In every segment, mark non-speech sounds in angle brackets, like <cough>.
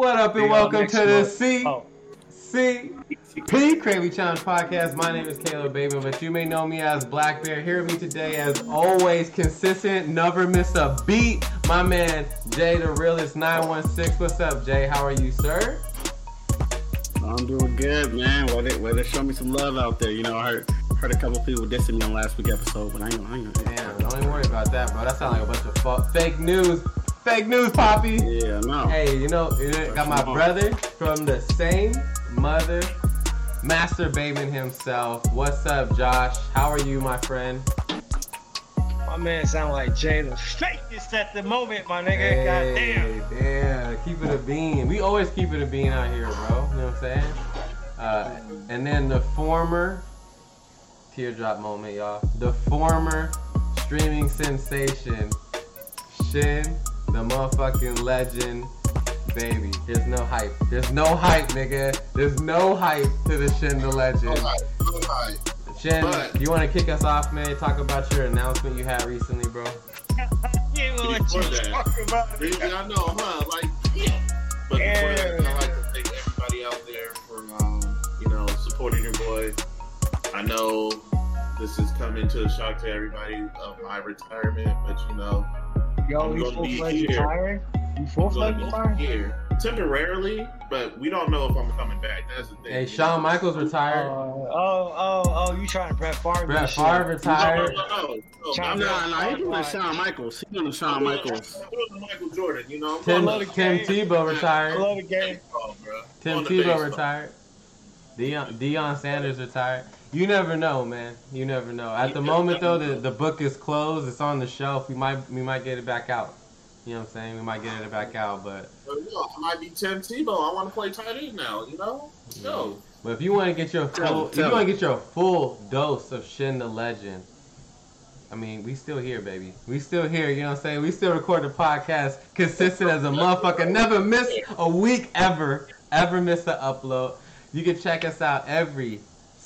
What up and welcome to the C oh. C P oh. Cravey Challenge podcast. My name is Caleb Bateman, but you may know me as Black Bear. Here with me today, as always, consistent, never miss a beat. My man Jay, the realest 916. What's up, Jay? How are you, sir? I'm doing good, man. Way they, way they show me some love out there. You know, I heard heard a couple people dissing me on last week episode, but I ain't, I ain't Damn, don't even worry about that, bro. That sounds like a bunch of fake news. Fake news, Poppy. Yeah, no. Hey, you know, got my brother from the same mother, Master Bateman himself. What's up, Josh? How are you, my friend? My man sound like Jay the fakest at the moment, my nigga. Hey, God damn. Damn, keep it a bean. We always keep it a bean out here, bro. You know what I'm saying? Uh, and then the former teardrop moment, y'all. The former streaming sensation, Shin the motherfucking legend, baby. There's no hype. There's no hype, nigga. There's no hype to the Shin the legend. No hype. No hype. Shin, but, you want to kick us off, man? Talk about your announcement you had recently, bro. yeah, <laughs> we'll you talk about it. I know, huh? Like, yeah. But yeah. before that, I'd like to thank everybody out there for, um, you know, supporting your boy. I know this is coming to a shock to everybody of my retirement, but you know, Yo, you full fledged retiring? You full fledged retiring? Here temporarily, but we don't know if I'm coming back. That's the thing. Hey, Shawn Michaels retired. Uh, oh, oh, oh! You trying to Brett Favre? Brett Favre retired. No, no, no, no. no, no, no he's doing Shawn Michaels. He's doing Shawn Michaels. Michael Jordan. You know, Tim, Tim Tebow retired. I love the game. Tim Tebow retired. Deion, Deion Sanders retired. You never know, man. You never know. At the moment, though, the, the book is closed. It's on the shelf. We might we might get it back out. You know what I'm saying? We might get it back out, but. I might be Tim Tebow. I want to play tight end now. You know, no. But if you want to get your full, if you want to get your full dose of Shin the Legend, I mean, we still here, baby. We still here. You know what I'm saying? We still record the podcast consistent as a motherfucker. Never miss a week ever. Ever miss an upload. You can check us out every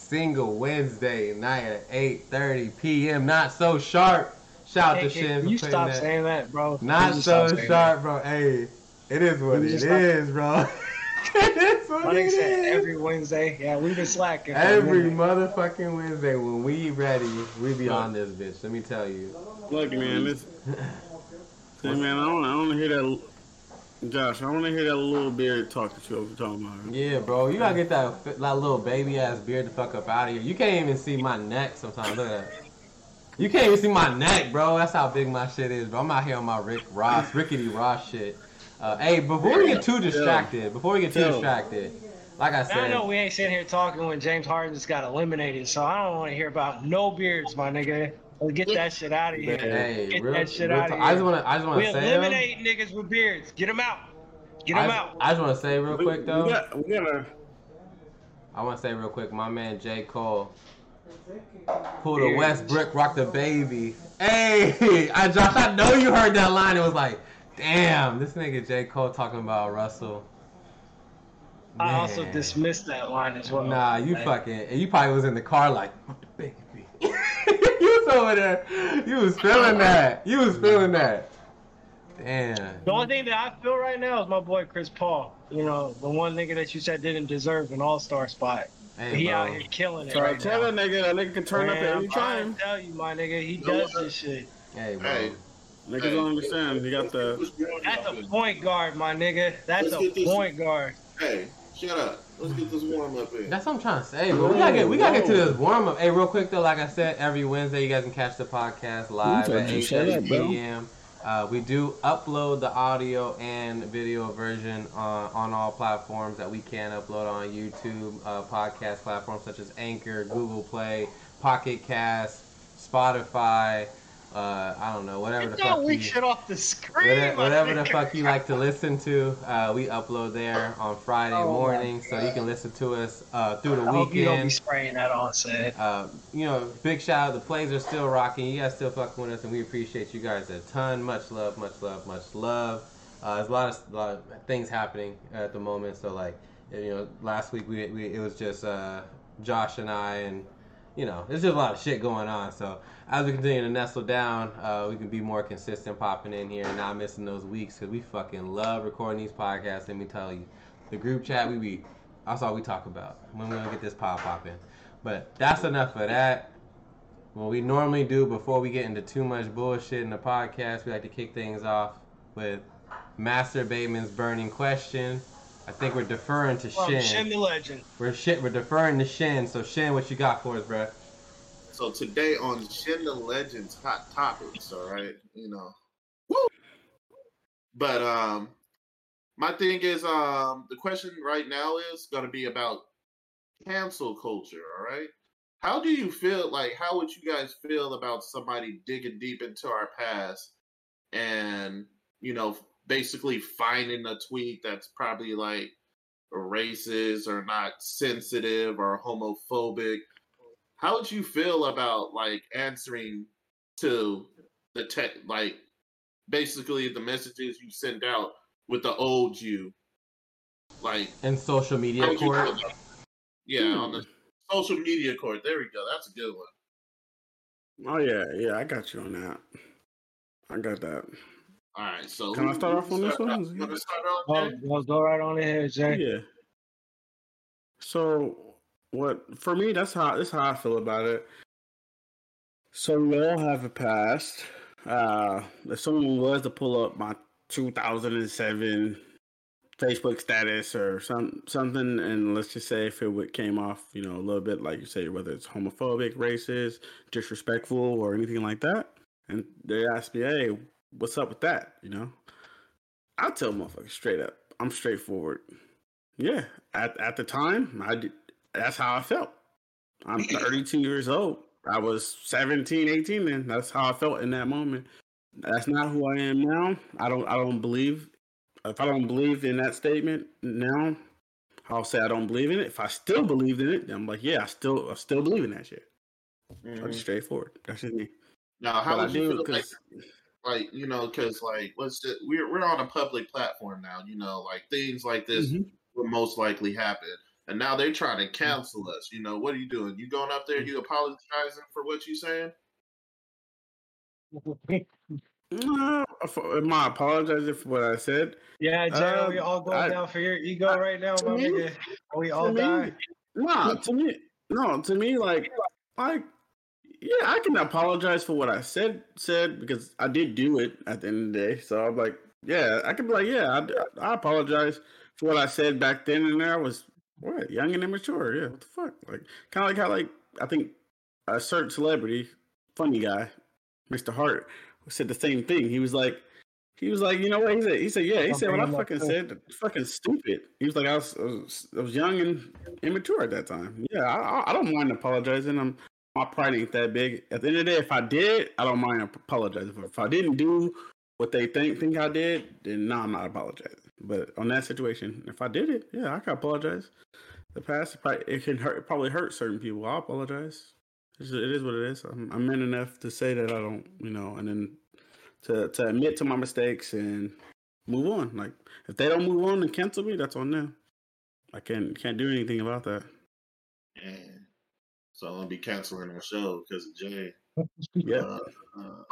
single Wednesday night at 8:30 p.m. Not so sharp. Shout hey, to Shin for you stop that. saying that, bro. Not so sharp, that. bro. Hey, it is what it is, bro. <laughs> it is what it is. Every Wednesday, yeah, we been slacking. Every motherfucking Wednesday when we ready, we be on this bitch. Let me tell you. Look, man, this. <laughs> Hey, man, I don't, I don't hear that Josh, I want to hear that little beard talk that you over talking about. Yeah, bro, you gotta get that that little baby ass beard the fuck up out of here. You can't even see my neck sometimes. Look at that. You can't even see my neck, bro. That's how big my shit is, bro. I'm out here on my Rick Ross, Rickety Ross shit. Uh, hey, before we get too distracted, before we get too distracted, like I said, I know we ain't sitting here talking when James Harden just got eliminated, so I don't want to hear about no beards, my nigga. Let's get that shit out of here. Hey, get real, that shit out of here. I just want to. I just want to say. We eliminate them. niggas with beards. Get them out. Get them I, out. I just want to say real we, quick though. We got, we gotta. I want to say real quick. My man J Cole pulled a Westbrook, rock the baby. Hey, <laughs> I Josh, I know you heard that line. It was like, damn, this nigga J Cole talking about Russell. Man. I also dismissed that line as well. Nah, you like, fucking. You probably was in the car like, rock the baby. Was over there. You was feeling that. You was feeling that. Damn. The only thing that I feel right now is my boy Chris Paul. You know, the one nigga that you said didn't deserve an All Star spot. Hey, he bro. out here killing it. So right tell now. that nigga that nigga can turn Man, up at any time. I tell you, my nigga, he does this shit. Hey, bro. Hey. Niggas hey. don't understand. He got the. That's a point guard, my nigga. That's a point guard. Hey, shut up. Let's get this warm up in. That's what I'm trying to say, bro. We gotta get we gotta get to this warm up. Hey, real quick though, like I said, every Wednesday you guys can catch the podcast live at 8 p.m. Uh, we do upload the audio and video version on, on all platforms that we can upload on YouTube, uh, podcast platforms such as Anchor, Google Play, Pocket Cast, Spotify, uh, I don't know, whatever the fuck you, shit off the screen. Whatever, whatever the fuck you like to listen to, uh, we upload there on Friday oh morning, so you can listen to us uh, through the I weekend. Hope you don't be spraying that on set. Uh, you know, big shout out. The plays are still rocking. You guys still fucking with us, and we appreciate you guys a ton. Much love, much love, much love. Uh, there's a lot of, a lot of things happening at the moment. So like, you know, last week we, we it was just uh, Josh and I and you know, there's just a lot of shit going on. So as we continue to nestle down, uh, we can be more consistent popping in here and not missing those weeks because we fucking love recording these podcasts. Let me tell you, the group chat we be that's all we talk about when we gonna get this pop popping. But that's enough of that. What we normally do before we get into too much bullshit in the podcast, we like to kick things off with Master Bateman's burning question. I think we're deferring to Shin. Shin the legend. We're shit. We're deferring to Shin. So Shin, what you got for us, bro? So today on Shin Legend's hot topics, all right, you know, woo. But um, my thing is um, the question right now is to be about cancel culture. All right, how do you feel? Like, how would you guys feel about somebody digging deep into our past and you know basically finding a tweet that's probably like racist or not sensitive or homophobic. How would you feel about like answering to the tech, like basically the messages you send out with the old you, like in social media court? Yeah, hmm. on the social media court. There we go. That's a good one. Oh yeah, yeah, I got you on that. I got that. All right, so can I start off on this one? You want to start off? Oh, go right on ahead, Jay. Yeah. So, what for me? That's how that's how I feel about it. So we all have a past. Uh, if someone was to pull up my 2007 Facebook status or some something, and let's just say if it came off, you know, a little bit like you say, whether it's homophobic, racist, disrespectful, or anything like that, and they ask me, "Hey, what's up with that? You know, I tell motherfuckers straight up. I'm straightforward. Yeah, at at the time, I did, that's how I felt. I'm <laughs> 32 years old. I was 17, 18, and that's how I felt in that moment. That's not who I am now. I don't I don't believe if I don't believe in that statement now, I'll say I don't believe in it. If I still believed in it, then I'm like, yeah, I still I still believe in that shit. Mm-hmm. straightforward. That's just me. Now, how would you feel like like you know because like what's it we're, we're on a public platform now you know like things like this mm-hmm. will most likely happen and now they're trying to cancel us you know what are you doing you going up there you apologizing for what you saying <laughs> uh, am I apologizing for what I said? Yeah, Jay, um, we all going I, down for your ego I, right now, my me, nigga. We all dying? Nah, to me, no, to me, like, like yeah, I can apologize for what I said said because I did do it at the end of the day. So I'm like, yeah, I can be like, yeah, I, I apologize for what I said back then and there. I was what young and immature. Yeah, what the fuck? Like kind of like how like I think a certain celebrity, funny guy, Mr. Hart, said the same thing. He was like. He was like, you know what? He said, he said, yeah. He said what I fucking said, fucking stupid. He was like, I was, I was, I was young and immature at that time. Yeah, I, I don't mind apologizing. I'm, my pride ain't that big. At the end of the day, if I did, I don't mind apologizing. If I didn't do what they think think I did, then no, I'm not apologizing. But on that situation, if I did it, yeah, I can apologize. The past, it can hurt. It probably hurt certain people. I apologize. It's, it is what it is. I'm, I'm man enough to say that I don't, you know, and then to to admit to my mistakes and move on. Like if they don't move on and cancel me, that's on them. I can't can't do anything about that. So I'm gonna be canceling our show because of Jay. yeah, uh, uh,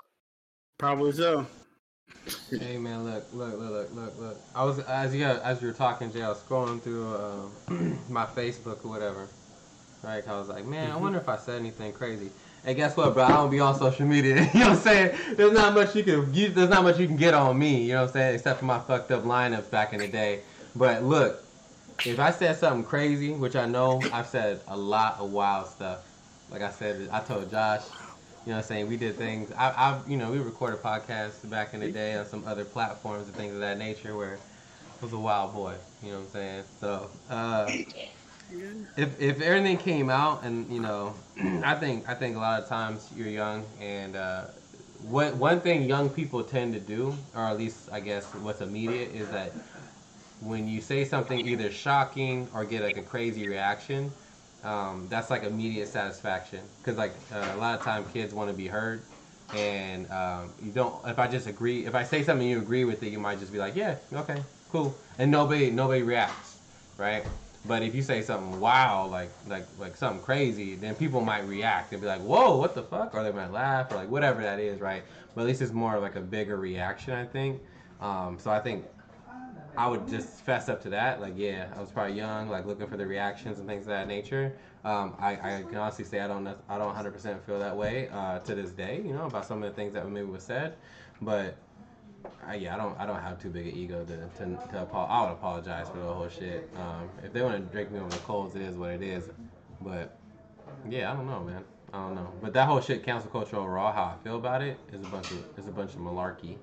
probably so. Hey man, look, look, look, look, look, look. I was as you as you were talking, Jay. I was scrolling through uh, <clears throat> my Facebook or whatever. Right, I was like, man, I wonder if I said anything crazy. And guess what, bro? I don't be on social media. <laughs> you know what I'm saying? There's not much you can you, there's not much you can get on me. You know what I'm saying? Except for my fucked up lineups back in the day. But look, if I said something crazy, which I know I've said a lot of wild stuff. Like I said, I told Josh, you know what I'm saying, we did things. I, I you know, we recorded podcasts back in the day on some other platforms and things of that nature where I was a wild boy. You know what I'm saying? So, uh, if if everything came out and you know, <clears throat> I think I think a lot of times you're young and uh, what one thing young people tend to do, or at least I guess what's immediate, is that when you say something either shocking or get like a crazy reaction, um, that's like immediate satisfaction. Because like uh, a lot of time kids want to be heard, and um, you don't. If I just agree, if I say something you agree with it, you might just be like, yeah, okay, cool, and nobody nobody reacts, right? But if you say something wow, like like like something crazy, then people might react and be like, "Whoa, what the fuck?" Or they might laugh or like whatever that is, right? But at least it's more like a bigger reaction, I think. Um, so I think I would just fess up to that. Like, yeah, I was probably young, like looking for the reactions and things of that nature. Um, I, I can honestly say I don't I don't 100% feel that way uh, to this day, you know, about some of the things that maybe was said. But I, yeah, I don't I don't have too big an ego to to, to I would apologize for the whole shit. Um, if they want to drink me over the coals, it is what it is. But yeah, I don't know, man. I don't know. But that whole shit, cancel culture overall, how I feel about it is a bunch of is a bunch of malarkey.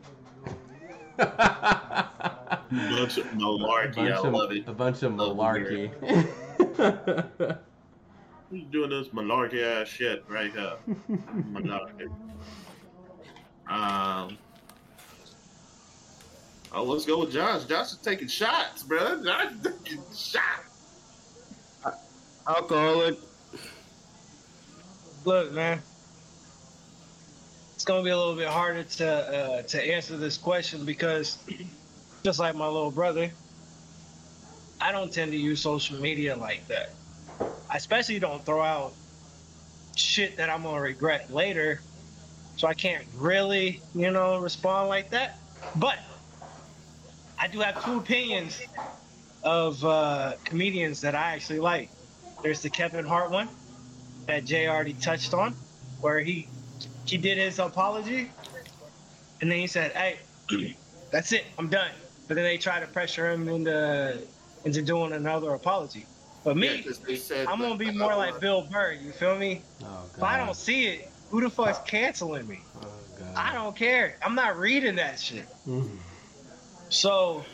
Bunch of malarkey. Bunch I of, love it. A bunch of malarkey. <laughs> Who's doing this malarkey ass shit right here? malarkey. Um. Oh, let's go with Josh. Josh is taking shots, bro. Josh is taking shots. Alcoholic. Look, man. It's gonna be a little bit harder to uh, to answer this question because, just like my little brother, I don't tend to use social media like that. I especially don't throw out shit that I'm gonna regret later. So I can't really, you know, respond like that. But I do have two opinions of uh, comedians that I actually like. There's the Kevin Hart one that Jay already touched on, where he he did his apology, and then he said, "Hey, <clears throat> that's it, I'm done." But then they try to pressure him into into doing another apology. But me, yeah, I'm gonna be more like Bill Burr. You feel me? Oh, if I don't see it, who the fuck's canceling me? Oh, I don't care. I'm not reading that shit. Mm-hmm. So,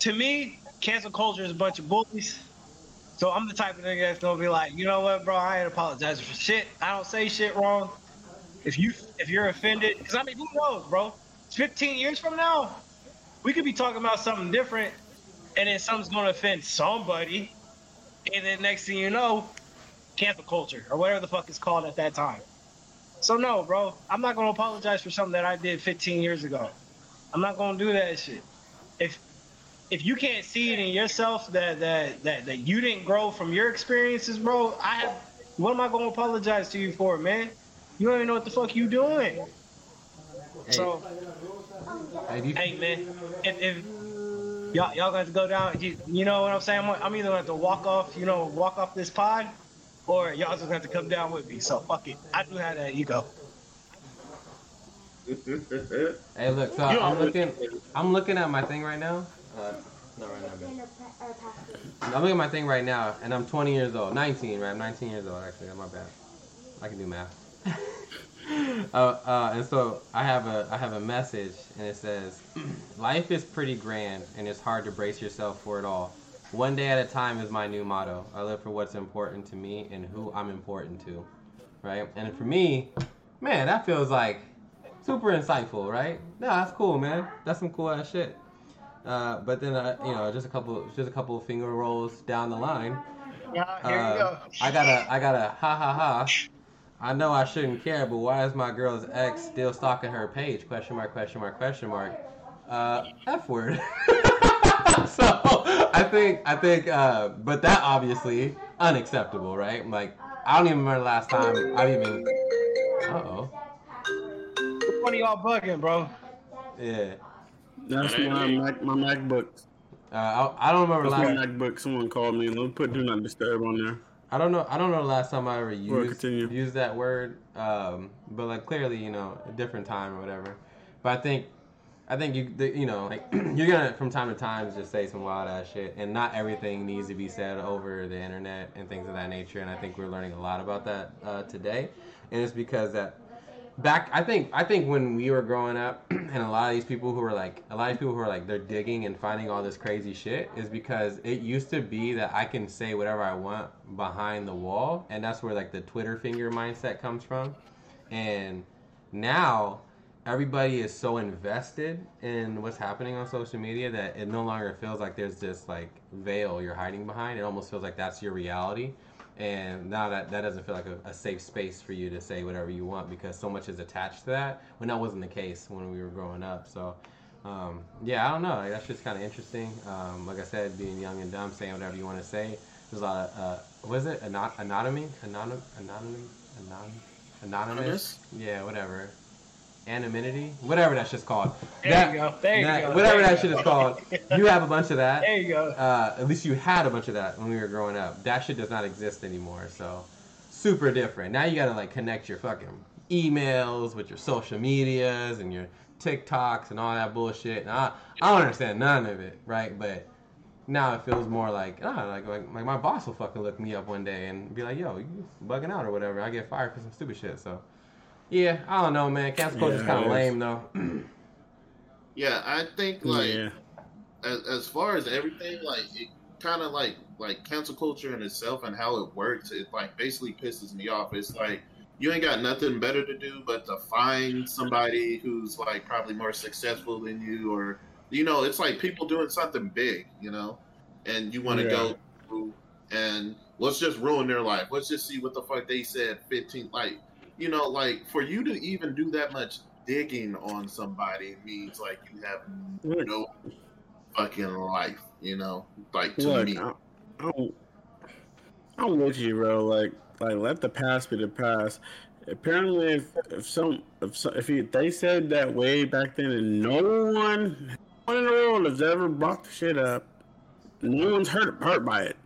to me, cancel culture is a bunch of bullies. So I'm the type of nigga that's gonna be like, you know what, bro? I ain't apologizing for shit. I don't say shit wrong. If you if you're offended, because I mean, who knows, bro? 15 years from now, we could be talking about something different, and then something's gonna offend somebody, and then next thing you know, cancel culture or whatever the fuck it's called at that time. So no, bro, I'm not gonna apologize for something that I did 15 years ago. I'm not gonna do that shit. If if you can't see it in yourself that that that, that you didn't grow from your experiences, bro, I have what am I gonna apologize to you for, man? You don't even know what the fuck you doing. Hey. So hey, hey man, if, if y'all y'all got to go down, you, you know what I'm saying? I'm, I'm either gonna have to walk off, you know, walk off this pod, or y'all just have to come down with me. So fuck it. I do have that ego. <laughs> hey, look. So I'm looking. I'm looking at my thing right now. Uh, not right now, I'm looking at my thing right now, and I'm 20 years old. 19, right? I'm 19 years old. Actually, my bad. I can do math. <laughs> uh, uh, and so I have a I have a message, and it says, <clears throat> "Life is pretty grand, and it's hard to brace yourself for it all. One day at a time is my new motto. I live for what's important to me and who I'm important to, right? And for me, man, that feels like super insightful, right? No, that's cool, man. That's some cool ass shit. Uh, but then, uh, you know, just a couple, just a couple finger rolls down the line. Yeah, here uh, you go. I got a, I got a ha ha ha. I know I shouldn't care, but why is my girl's ex still stalking her page? Question mark, question mark, question mark. Uh, F word. <laughs> so I think I think uh, but that obviously unacceptable, right? Like I don't even remember the last time I even uh oh. One of y'all bugging, bro. Yeah. That's my Mac, my MacBook. Uh, I, I don't remember That's last my MacBook. Someone called me and put do not disturb on there. I don't know. I don't know the last time I ever used used that word. Um, but like clearly, you know, a different time or whatever. But I think I think you you know like <clears throat> you're gonna from time to time just say some wild ass shit, and not everything needs to be said over the internet and things of that nature. And I think we're learning a lot about that uh, today, and it's because that back I think I think when we were growing up, <clears throat> and a lot of these people who were like a lot of people who are like they're digging and finding all this crazy shit is because it used to be that I can say whatever I want behind the wall, and that's where like the Twitter finger mindset comes from, and now everybody is so invested in what's happening on social media that it no longer feels like there's this like veil you're hiding behind. It almost feels like that's your reality. And now that that doesn't feel like a, a, safe space for you to say whatever you want because so much is attached to that. When that wasn't the case when we were growing up. So Um, yeah, I don't know. Like, that's just kind of interesting. Um, like I said, being young and dumb, saying whatever you want to say. There's a lot of, uh, what is it? Anon- anonymity? Anonym? Anonym? Anon- anonymous? Anonymous? Yeah, whatever. Anonymity? Whatever that shit's called. There That- you go. There you go. Whatever there that shit go. is called. <laughs> You have a bunch of that. There you go. Uh, at least you had a bunch of that when we were growing up. That shit does not exist anymore. So super different. Now you gotta like connect your fucking emails with your social medias and your TikToks and all that bullshit. And I, I don't understand none of it, right? But now it feels more like, ah, like, like like my boss will fucking look me up one day and be like, yo, you bugging out or whatever. I get fired for some stupid shit. So yeah, I don't know, man. Cancel culture Yeah, kind of lame though. <clears throat> Yeah, I think like yeah. as, as far as everything, like it kind of like like cancel culture in itself and how it works, it like basically pisses me off. It's like you ain't got nothing better to do but to find somebody who's like probably more successful than you, or you know, it's like people doing something big, you know, and you want to Yeah. go through and let's just ruin their life. Let's just see what the fuck they said. Fifteen, like you know, like for you to even do that much digging on somebody means like you have no fucking life, you know, like to look me. I, I'm, I'm with you, bro. Like, like let the past be the past. Apparently, if, if some if so- if he, they said that way back then, and no one, no one in the world has ever brought the shit up, no one's hurt hurt by it.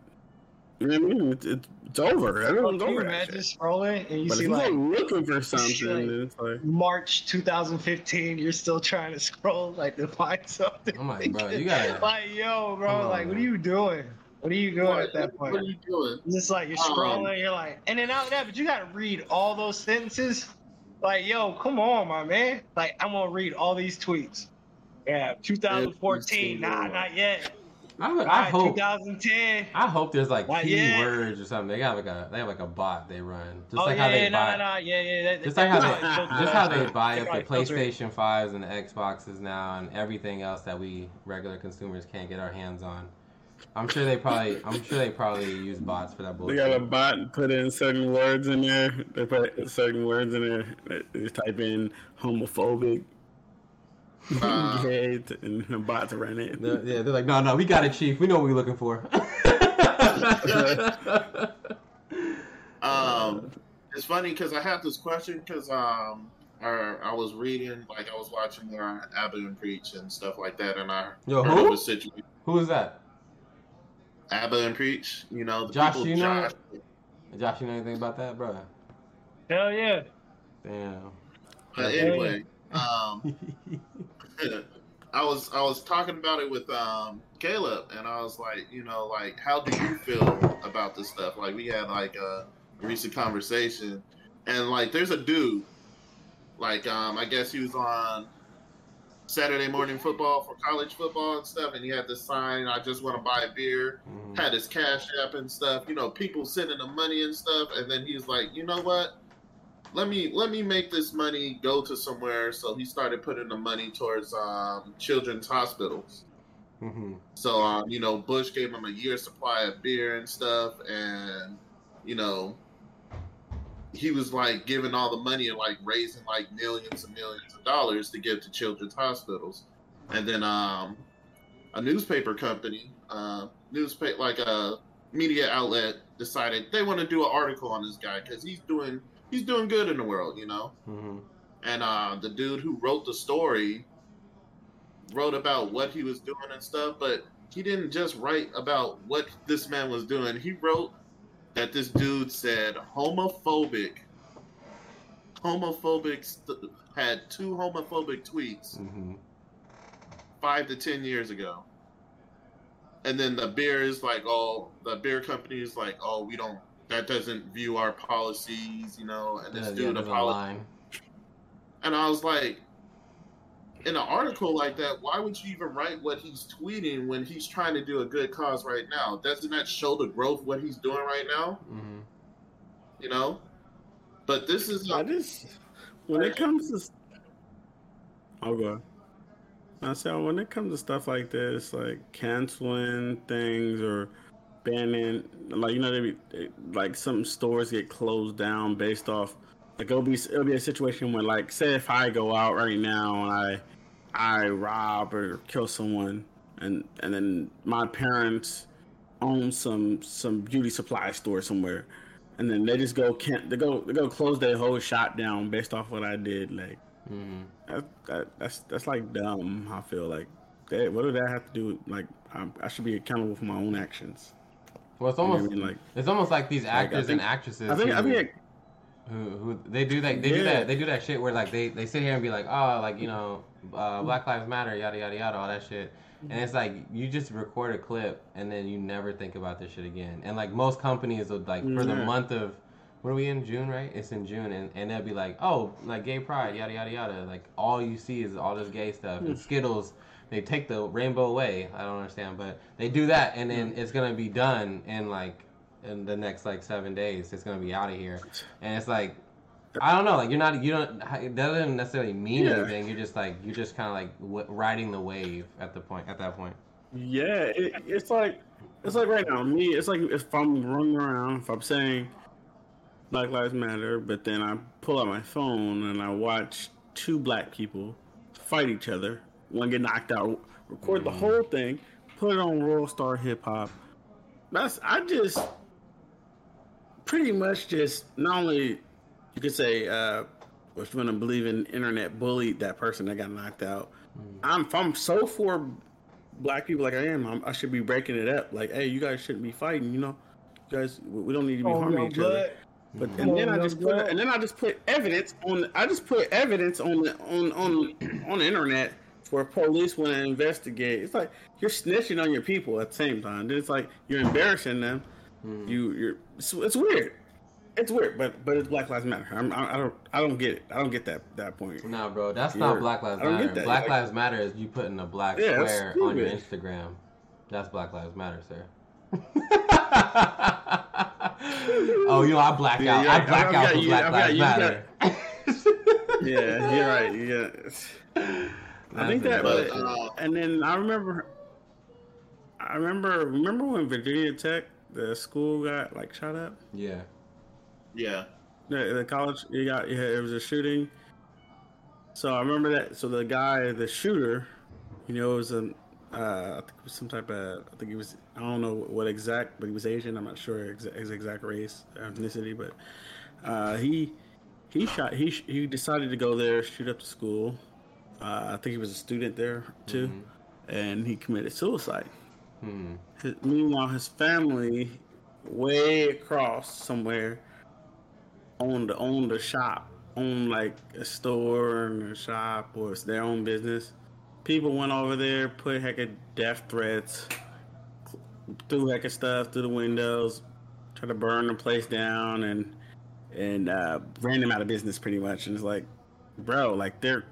You know what I mean? It's, it's, it's over. Bro, Everyone's can you over that imagine shit. scrolling and you But see if you're like looking for something, like- it's like. March 2015, you're still trying to scroll like to find something. I'm like, bro, you gotta- <laughs> like, yo, bro, on, like, what are you doing? What are you doing What, at that point? what are you doing? It's just like you're Um, scrolling, you're like, and then out of that, but you gotta read all those sentences. Like, yo, come on, my man. Like, I'm gonna read all these tweets. Yeah, 2014, nah, not yet. I, All I right, hope 2010. I hope there's like Not yet. keywords or something. They got like a they have like a bot they run, just oh like yeah, how they yeah, buy, no, no, no, yeah, yeah. That, just like how they just how they buy up the. PlayStation fives and the Xboxes now and everything else that we regular consumers can't get our hands on. I'm sure they probably I'm sure they probably use bots for that bullshit. They got a bot and put in certain words in there. They put certain words in there. They just type in homophobic, Uh, <laughs> gay, and the bot to run it. They're, yeah, they're like, no, no, we got it, chief. We know what we're looking for. <laughs> Um, it's funny because I have this question because um, I, I was reading, like I was watching uh, Aba and Preach and stuff like that, and I Yo, heard who? of a situation. Who is that? Aba and Preach, you know, the Josh, people, you know- Josh, Josh, you know anything about that, bro? Hell yeah. Damn. But anyway, um, <laughs> <laughs> I was I was talking about it with um, Caleb, and I was like, you know, like, how do you feel about this stuff? Like, we had like a recent conversation, and like, there's a dude, like, um, I guess he was on Saturday morning football for college football and stuff, and he had this sign, "I just want to buy a beer." Mhm. Had his cash app and stuff, you know, people sending him money and stuff, and then he's like, you know what? Let me let me make this money go to somewhere. So he started putting the money towards um, children's hospitals. Mhm. So um, you know, Busch gave him a year's supply of beer and stuff, and you know, he was like giving all the money and like raising like millions and millions of dollars to give to children's hospitals. And then um, a newspaper company, uh, newspaper like a media outlet, decided they want to do an article on this guy because he's doing he's doing good in the world, you know. Mhm. And uh, the dude who wrote the story wrote about what he was doing and stuff, but he didn't just write about what this man was doing. He wrote that this dude said homophobic, homophobic, st- had two homophobic tweets Mhm. five to ten years ago. And then the beer is like, oh, the beer company is like, oh, we don't, that doesn't view our policies, you know. And this Yeah, yeah, dude there's apologized. And I was like, in an article like that, why would you even write what he's tweeting when he's trying to do a good cause right now? Doesn't that show the growth what he's doing right now? Mhm. You know. But this is I just when it comes to I'll go. I said when it comes to stuff like this, like canceling things or banning, like you know, they be, they, like some stores get closed down based off. Like it'll be it'll be a situation where, like, say if I go out right now and I I rob or kill someone, and and then my parents own some some beauty supply store somewhere, and then they just go can't they go they go close their whole shop down based off what I did. Like Mhm. that, that that's that's like dumb. I feel like that. What did that have to do? With, like I, I should be accountable for my own actions. Well, it's You know I almost mean? like it's almost like these I actors think- and actresses. I think I who- think who, who they do that they do that they do that shit where like they, they sit here and be like oh like you know uh, Black Lives Matter yada yada yada all that shit and it's like you just record a clip and then you never think about this shit again and like most companies would like for the Yeah. month of what are we in June right it's in June and, and they'll be like oh like gay pride yada yada yada like all you see is all this gay stuff and Skittles they take the rainbow away I don't understand but they do that and then it's gonna be done in like in the next like seven days it's gonna be out of here and it's like I don't know, like you're not, you don't. that doesn't necessarily mean Yeah. anything. You're just like you're just kind of like w- riding the wave at the point at that point. Yeah, it, it's like it's like right now. Me, it's like if I'm running around, if I'm saying Black Lives Matter, but then I pull out my phone and I watch two black people fight each other, one get knocked out, record the whole thing, put it on WorldStarHipHop. That's I just pretty much just not only you could say uh if you want to believe in internet bullied that person that got knocked out. I'm if I'm so for black people like I am, I'm, I should be breaking it up. Like, hey, you guys shouldn't be fighting. You know, you guys, we we don't need to be Oh, harming no each other. But Come and then on, I no just put and then I just put evidence on. I just put evidence on the on on on the internet for police when they investigate. It's like you're snitching on your people at the same time. Then it's like you're embarrassing them. Hmm. You you're it's, it's weird. It's weird, but but it's Black Lives Matter. I'm, I, I don't I don't get it. I don't get that that point. No, bro, that's not You're- Black Lives I Matter. Black Like- Lives Matter is you putting a black Yeah, square on your. Instagram. That's Black Lives Matter, sir. <laughs> oh, you know I black Yeah, out. yeah, I black got out for Black I've Lives got Matter. <laughs> Yeah, you're right. Yeah. I think that, That's But, uh, and then I remember, I remember, remember when Virginia Tech, the school got like shot up. yeah. Yeah. The, the college, you got, yeah, it was a shooting. So I remember that. So the guy, the shooter, you know, it was a, uh, I think it was some type of, I think he was, I don't know what exact, but he was Asian. I'm not sure ex- his exact race, ethnicity, but uh, he, he shot, he he decided to go there, shoot up the school. Uh, I think he was a student there too, and he committed suicide. Hmm. His, meanwhile, his family, way across somewhere, owned owned a shop, owned like a store and a shop, or it's their own business. People went over there, put heck of death threats, threw heck of stuff through the windows, tried to burn the place down, and and uh, ran them out of business pretty much. And it's like, bro, like they're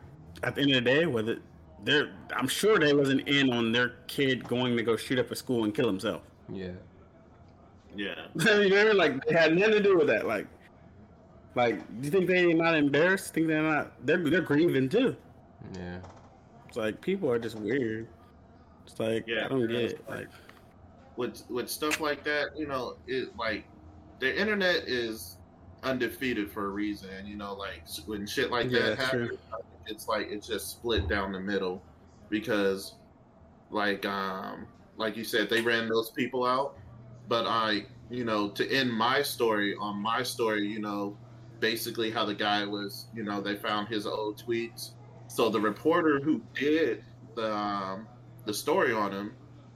at the end of the day, whether they're, I'm sure they wasn't in on their kid going to go shoot up a school and kill himself. Yeah. Yeah. <laughs> you know, like they had nothing to do with that. Like, like, do you think they're not embarrassed? Think they're not? They're they're grieving too. Yeah. It's like people are just weird. It's like Yeah, I don't get it. Like, with with stuff like that, you know, it like the internet is undefeated for a reason. You know, like when shit like Yeah, that true. It's like it's just split down the middle because, like, um, like you said, they ran those people out. But I, you know, to end my story on my story, you know, basically how the guy was, you know, they found his old tweets. So the reporter who did the um, the story on him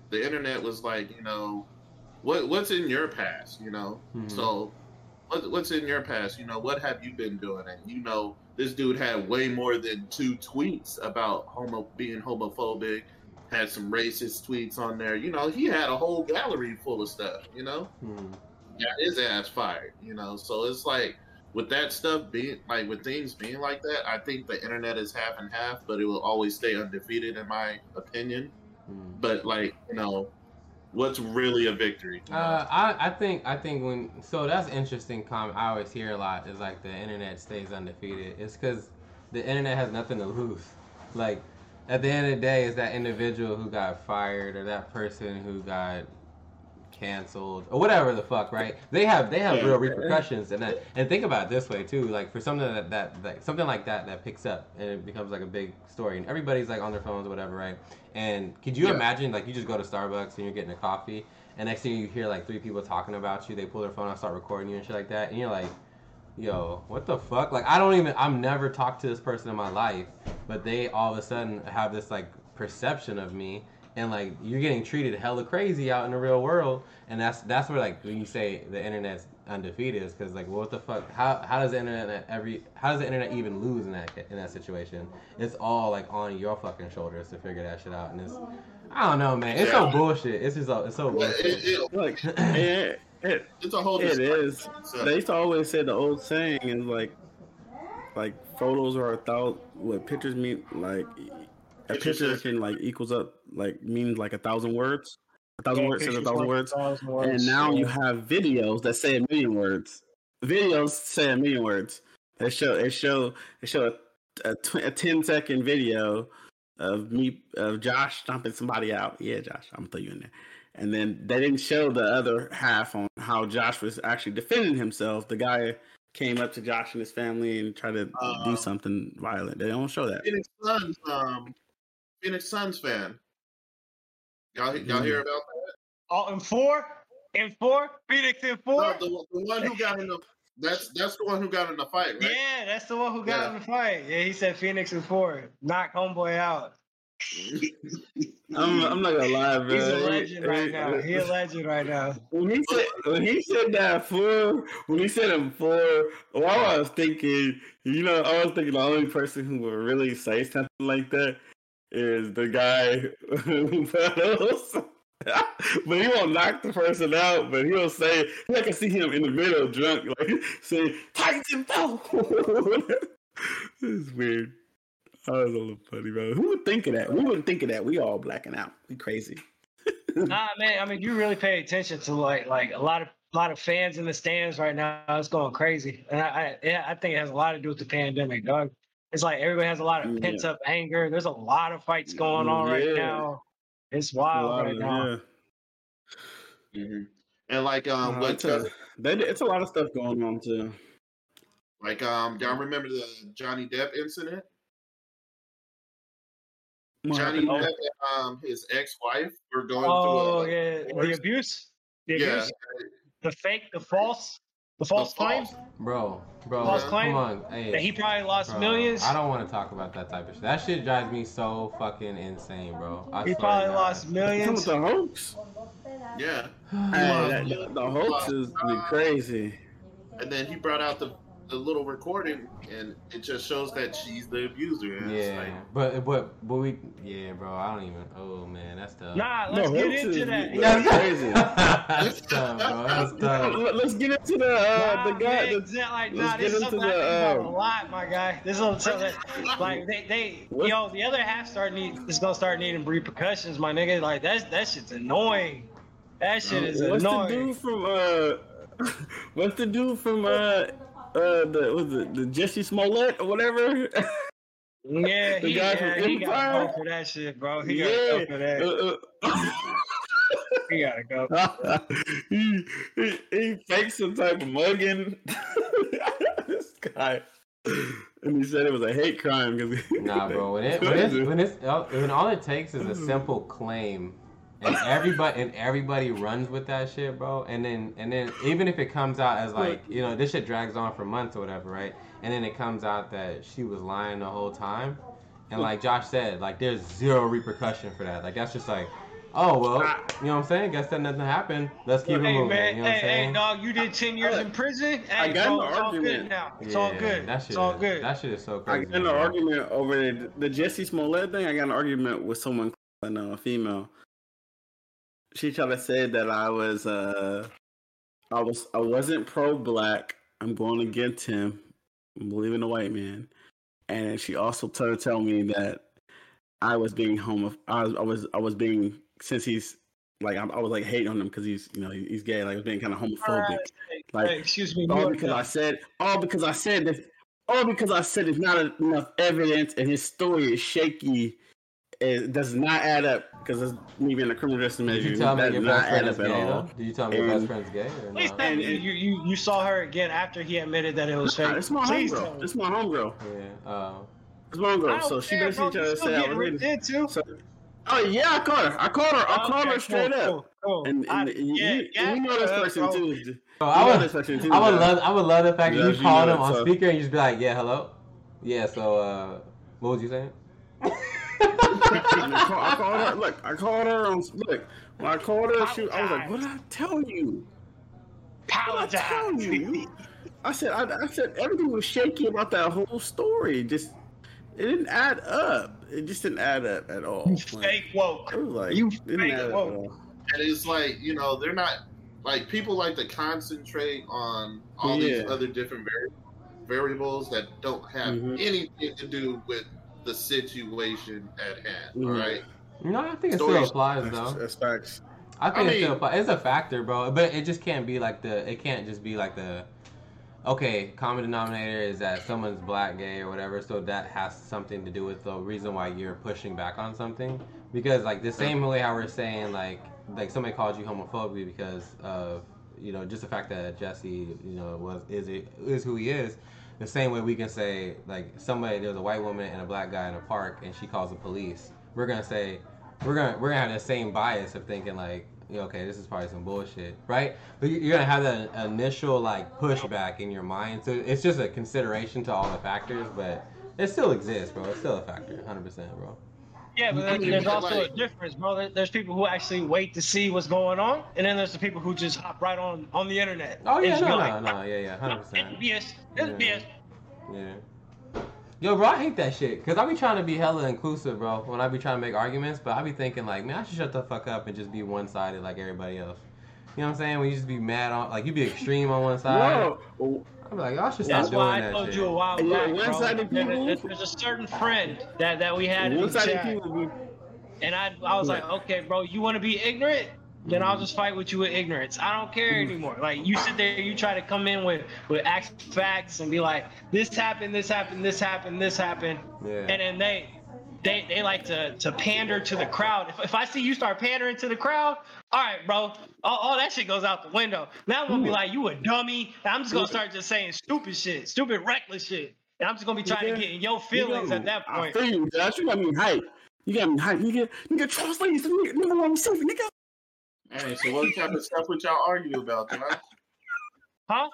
the internet was like, you know, what what's in your past, you know? Mhm. So what, what's in your past, you know? What have you been doing? And you know, this dude had way more than two tweets about homo being homophobic. Had some racist tweets on there. You know, he had a whole gallery full of stuff. You know, Hmm. got his ass fired. You know, so it's like with that stuff being like with things being like that, I think the internet is half and half, but it will always stay undefeated in my opinion Hmm. but like you know what's really a victory? Uh, I, I think I think when so that's interesting comment I always hear a lot is like the internet stays undefeated. It's because the internet has nothing to lose. Like at the end of the day, it's that individual who got fired or that person who got canceled or whatever the fuck, right? They have they have Yeah. real repercussions and that and think about it this way too, like for something that, that that something like that that picks up and it becomes like a big story and everybody's like on their phones or whatever, right? And could you Yeah. imagine like you just go to Starbucks and you're getting a coffee and next thing you hear like three people talking about you, they pull their phone out, start recording you and shit like that, and you're like, yo, what the fuck? Like I don't even I've never talked to this person in my life, but they all of a sudden have this like perception of me and like you're getting treated hella crazy out in the real world and that's that's where like when you say the internet's undefeated is because like what the fuck how, how does the internet every how does the internet even lose in that in that situation it's all like on your fucking shoulders to figure that shit out and it's i don't know man it's so bullshit it's just so- it's so bullshit it, it, Like, <clears throat> it, it, it's a whole. it is So- They used to always say the old saying is like, like photos are a thousand. What pictures mean? Like a picture can like equals up like means like a thousand words. A thousand words says a thousand words. thousand And now yeah. you have videos that say a million words. Videos say a million words. They show they show they show a, a, tw- a 10 second video of me of Josh stomping somebody out. Yeah, Josh, I'm gonna throw you in there. And then they didn't show the other half on how Josh was actually defending himself. The guy came up to Josh and his family and tried to Uh, do something violent. They don't show that. Phoenix Suns, um, Phoenix Suns fan. Y'all, y'all Mm. hear about that? Oh, in four, in four, Phoenix in four. No, the, the one who got in the that's that's the one who got in the fight, right? Yeah, that's the one who got Yeah. in the fight. Yeah, he said Phoenix in four. Knock homeboy out. <laughs> I'm, I'm not gonna lie, bro. He's a He- legend right he- now. He a <laughs> legend right now. When he said when he said that four, when he said him four, well, I was thinking, you know, I was thinking the only person who would really say something like that is the guy who pedals. <laughs> but he won't knock the person out, but he'll say I can see him in the middle drunk, like say Titan <laughs> it's weird. That was a little funny, bro. Who would think of that? We wouldn't think of that. We all blacking out. We crazy. <laughs> Nah, man. I mean, you really pay attention to like like a lot of a lot of fans in the stands right now. It's going crazy, and I, I yeah, I think it has a lot to do with the pandemic, dog. It's like everybody has a lot of Yeah. pent up anger. There's a lot of fights going on right now. It's wild right of- now. yeah. Mhm. And like um, Uh, what it's, a, they, it's a lot of stuff going on too. like um, y'all remember the Johnny Depp incident? What Johnny happened? Depp and um, his ex-wife were going Oh through a yeah, the abuse, the yeah, abuse, the fake, the false, the false claims. false. bro bro False come claim on hey That he probably lost Bro, millions. I don't want to talk about that type of shit. That shit drives me so fucking insane, bro. I He probably to God. lost Some millions. of the hoax. Yeah, Hey, that- the hoax is crazy. and then he brought out the the little recording, and it just shows that she's the abuser. Yeah, like, but but but we yeah, bro. I don't even. Oh man, that's tough. Nah, let's No, get into that. Yeah. That's <laughs> crazy. that's tough, bro. That's <laughs> tough. Let- Let's get into the uh, the Nah, guy. man, The, exact- like, let's nah, this get is into I the, think about uh, a lot, my guy. This is something <laughs> like they, they, What? yo, the other half start need is gonna start needing repercussions, my nigga. Like that's that shit's annoying. That shit is what's the annoying. dude from uh? What's the dude from uh? Uh, the was it the Jussie Smollett or whatever? Yeah, <laughs> the he, guy from he gotta Empire? go for that shit, bro. He gotta go for that. Uh, uh, <laughs> He gotta go. <laughs> he, he he faked some type of mugging. this guy, and he said it was a hate crime because Nah, bro. When it when, it's, when it's when all it takes is a simple claim, and everybody and everybody runs with that shit, bro. And then and then even if it comes out as like you know this shit drags on for months or whatever, right? And then it comes out that she was lying the whole time, and like Josh said, like there's zero repercussion for that. Like that's just like. Oh well, you know what I'm saying? Guess that nothing happened. Let's keep it moving. man, you know what hey, I'm saying? hey dog, you did ten years in prison. Hey, I got bro, in it's the all good argument. now. It's yeah, all good. That shit It's all is, good. That shit is so crazy. I crazy. got an bro. argument over the, the Jussie Smollett thing. I got an argument with someone, I know, a female. She tried to say that I was, uh, I was, I wasn't pro black. I'm going against him. I'm believing the white man. And she also tried to tell me that I was being homo. I was, I was, I was being since he's like, I, I was like hating on him because he's, you know, he's gay. Like I was being kind of homophobic. Like, Hey, excuse me. all because I said, all because I said that, all because I said there's not enough evidence and his story is shaky, it does not add up because it's me being a criminal justice Did you tell me that your not best friend add is up gay? at all. Though? Did you tell me your best friend's gay or Please no? tell And- me and- you, you you saw her again after he admitted that it was fake. It's my Please homegirl. me. It's my homegirl. Yeah. Uh, It's my homegirl. don't So she care, basically bro. tried You to say I getting was ripped in. into. So, oh yeah, I caught her. I caught her. I called her. I Okay, called her cool, straight up. cool, cool. And, and I- you, yeah, you, yeah, you know this person bro. too. so You I would, this person too. I would Jeff. love, I would love the fact that you you called him on so- speaker and you just be like, yeah, hello, yeah. So, uh, what was you saying? <laughs> And I, call, I called her. Look, I called her on. Look, when I called her, she, I was like, "What did I tell you? What did I tell Apologize. you?" I said, I, I said everything was shaky about that whole story. Just it didn't add up. It just didn't add up at all. You Like, fake woke. like You fake add woke. And it's like, you know, they're not like people like to concentrate on all these other different variables that don't have Mhm. anything to do with the situation at hand. Mhm. All right. No, I think it still applies That's, though. that's facts. I think I it still applies. It's a factor, bro. But it just can't be like the. It can't just be like the. Okay, common denominator is that someone's black, gay, or whatever. So that has something to do with the reason why you're pushing back on something. Because like the same way how we're saying like like somebody called you homophobic because of you know just the fact that Jussie you know was is is who he is. The same way we can say like somebody there's a white woman and a black guy in a park and she calls the police. We're gonna say we're gonna we're gonna have the same bias of thinking like okay this is probably some bullshit right? But you- you're gonna have that initial like pushback in your mind. So it's just a consideration to all the factors but it still exists bro. It's still a factor 100% bro Yeah, but there's, there's also a difference, bro. There's people who actually wait to see what's going on, and then there's the people who just hop right on on the internet. oh yeah no no like, no yeah yeah 100% It's BS. It's Yeah. BS. Yeah. Yo, bro, I hate that shit. Cause I be trying to be hella inclusive, bro. When I be trying to make arguments, but I be thinking like, man, I should shut the fuck up and just be one sided like everybody else. You know what I'm saying? When you just be mad on, like you be extreme on one side. Whoa. I'm like, y'all should stop That's why I that told shit. you a while Yeah, back, bro. one-sided There- people- There's, there's a certain friend that, that we had in the One-sided chat, people and I I was like, okay, bro, you want to be ignorant? Then I'll just fight with you with ignorance. I don't care mm-hmm. anymore. Like you sit there, you try to come in with with actual facts and be like, this happened, this happened, this happened, this happened, Yeah. and then they they they like to to pander to the crowd. If, if I see you start pandering to the crowd, all right, bro, all, all that shit goes out the window. Now I'm gonna be like, you a dummy. And I'm just gonna start just saying stupid shit, stupid reckless shit, and I'm just gonna be trying to get in your feelings at that I point. feel you, Josh. You got me hype. You got me hype, nigga. Nigga, trust ladies. Nigga, nigga, want myself, nigga. Hey, so what type of stuff would y'all argue about, Josh? Huh?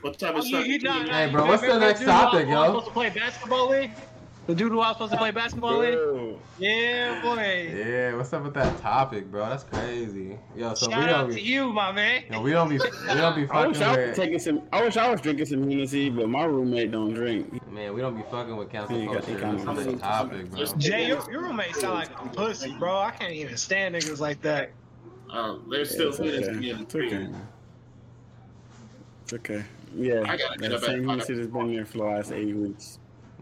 What type Oh, of you, stuff? you, you nah, nah, Hey, bro, what's the next dude who I was- topic, who I was yo? supposed to play basketball with? The dude who I was supposed to play basketball with? Bro. Yeah, boy. Yeah, what's up with that topic, bro? That's crazy. Yo, so we Shout out don't to be, you, my man. yo, we don't be, we don't be I wish I was with, taking some. I wish I was drinking some Hennessy, but my roommate don't drink. man, we don't be fucking with cancel Yeah, you culture. the kind This is of- the topic, bro. Jay, your, your roommate sound like a pussy, bro. I can't even stand niggas like that. Uh, there's still it's minutes okay. to It's okay. It's okay. Yeah, I gotta get that up at same. Hennessy that's been there for the last eight weeks.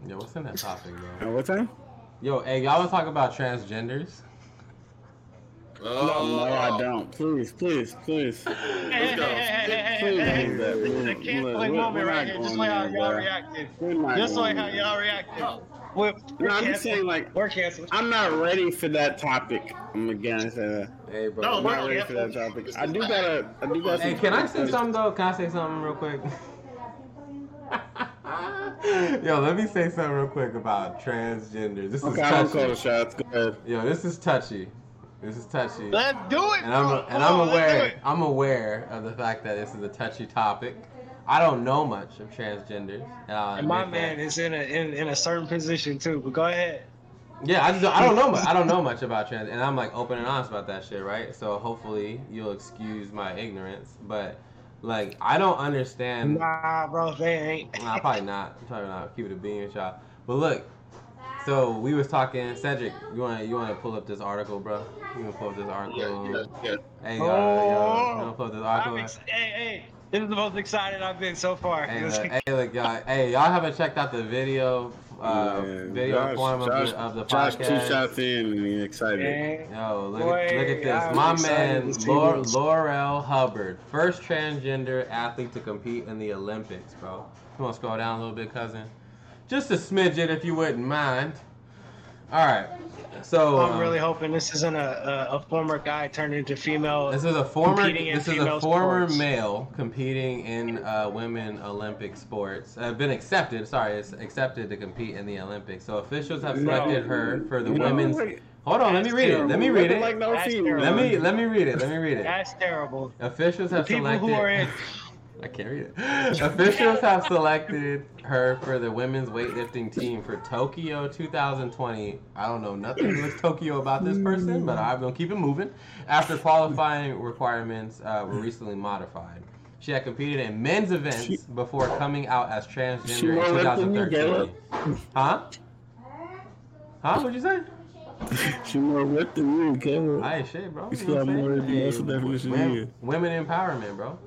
Yo, what's in that topic, bro? Uh, what time? Yo, hey, y'all want to talk about transgenders? Oh, no, no, I don't. Please, please, please. Hey, hey, go. hey, hey, hey, Please hey, hey, do. This is a We're- canceling moment we're right here. Just going like how y'all bro. reacted. Just going like how y'all reacted. We're, we're No, I'm just saying, like, We're canceled. I'm not ready for that topic. I'm again say that. Hey, bro. No, I'm not not ready for that topic. I do gotta. I do gotta. Hey, some- can I say something though? Can I say something real quick? <laughs> <laughs> Yo, let me say something real quick about transgender. This Okay, is I don't call the touchy. shots. Go ahead. Yo, this is touchy. This is touchy. Let's do it. And I'm bro. and I'm on, aware. I'm aware of the fact that this is a touchy topic. I don't know much of transgenders, and, uh, And my man is in a in, in a certain position too. But go ahead. Yeah, I just I don't know much. I don't know much about trans, and I'm like open and honest about that shit, right? So hopefully you'll excuse my ignorance, but like I don't understand. Nah, bro, they ain't. Nah, probably not. I'm probably not. Keep it a beam, with y'all. But look, so we was talking. Cedric, you want to you want to pull up this article, bro? You want to pull up this article? yeah, yeah, yeah. Hey, yo, yo, you Oh. want to pull up this oh, I'm article? ex- hey, hey, this is the most excited I've been so far. Hey, <laughs> look, hey, look, y'all. Hey, y'all haven't checked out the video, uh, Yeah, video Josh- form of, Josh- the, of the Josh podcast. two shots in and he's excited. Man, Yo, look Boy, at look at I this. My man, to see Laurel Hubbard, first transgender athlete to compete in the Olympics, bro. Come on, scroll down a little bit, cousin? Just a smidget, if you wouldn't mind. All right. So I'm um, really hoping this isn't a, a, a former guy turned into female. This is a former. This is a former sports. male competing in uh, women Olympic sports. Uh, been accepted. Sorry, it's accepted to compete in the Olympics. So officials have No. selected her for the No, women's. wait. Hold on, let me That's read it. Let me read Like it. no That's female. Let me let me read it. Let me read it. That's terrible. Officials The have people selected. who are in. <laughs> I can't read it. <laughs> Officials have selected her for the women's weightlifting team for Tokyo 2020. I don't know nothing with Tokyo about this person, but I'm gonna keep it moving. After qualifying requirements uh, were recently modified, she had competed in men's events She- before coming out as transgender in left than 2013. Huh? Huh? What'd you say? <laughs> She more ripped than you, Caleb. I ain't shit, bro. You got more than muscle definition women, women empowerment, bro.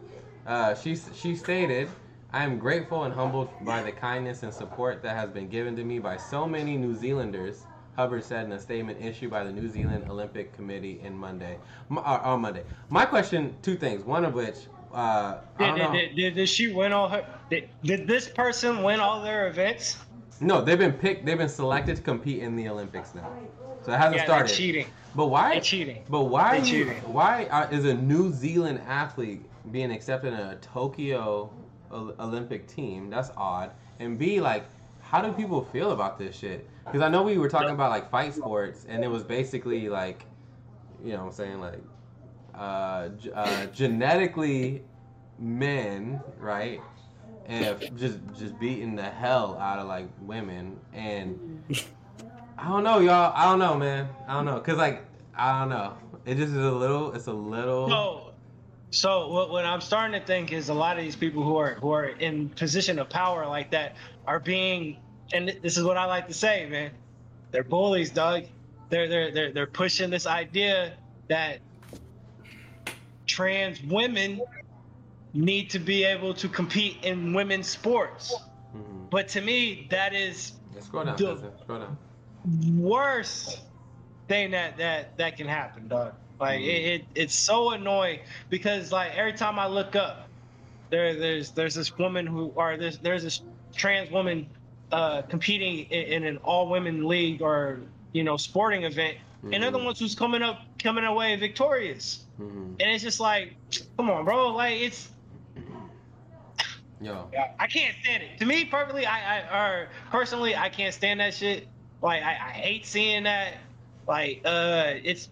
Uh, she she stated, "I am grateful and humbled by the kindness and support that has been given to me by so many New Zealanders." Hubbard said in a statement issued by the New Zealand Olympic Committee in Monday, uh, on Monday. My question, two things. One of which, uh, I Did, don't did, did, did, did she win all her? Did, did this person win all their events? No, they've been picked. They've been selected to compete in the Olympics now, so it hasn't Yeah, started. they're cheating. But why? They're cheating. But why? They're cheating. Why are, is a New Zealand athlete being accepted in a Tokyo Olympic team? That's odd. And B, like, how do people feel about this shit? Because I know we were talking about like fight sports, and it was basically like, you know, what I'm saying like, uh, uh, genetically men, right? And just just beating the hell out of like women and I don't know, y'all. I don't know, man. I don't know, cause like I don't know. It just is a little. It's a little. So, so what, what I'm starting to think is a lot of these people who are who are in position of power like that are being, and this is what I like to say, man. They're bullies, Doug. They're they're they're they're pushing this idea that trans women need to be able to compete in women's sports. Mhm. But to me, that is down. Dude. Spencer. Scroll down. worst thing that that that can happen, dog. Like it, it, it's so annoying because like every time I look up, there there's there's this woman who or there's there's this trans woman uh, competing in, in an all women league or you know sporting event, and they're the ones who's coming up coming away victorious. Mhm. And it's just like, come on, bro. Like it's Yo. I can't stand it. To me, perfectly, I, I or personally, I can't stand that shit. Like, I, I hate seeing that. Like, uh, it's,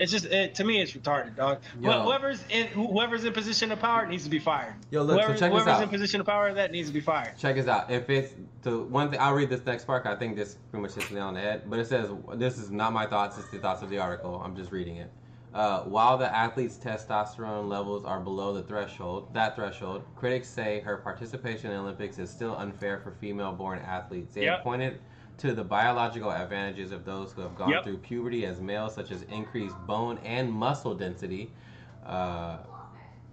it's just it, to me, it's retarded, dog. Yo. Whoever's in whoever's in position of power needs to be fired. Yo, look. So check this whoever's in position of power that needs to be fired. Check this out. If it's the one thing, I'll read this next part. I think this pretty much hits nail on the head. But it says this is not my thoughts. It's the thoughts of the article. I'm just reading it. Uh, while the athlete's testosterone levels are below the threshold, that threshold, critics say her participation in Olympics is still unfair for female-born athletes. They Yep. pointed to the biological advantages of those who have gone Yep. through puberty as males, such as increased bone and muscle density. Uh,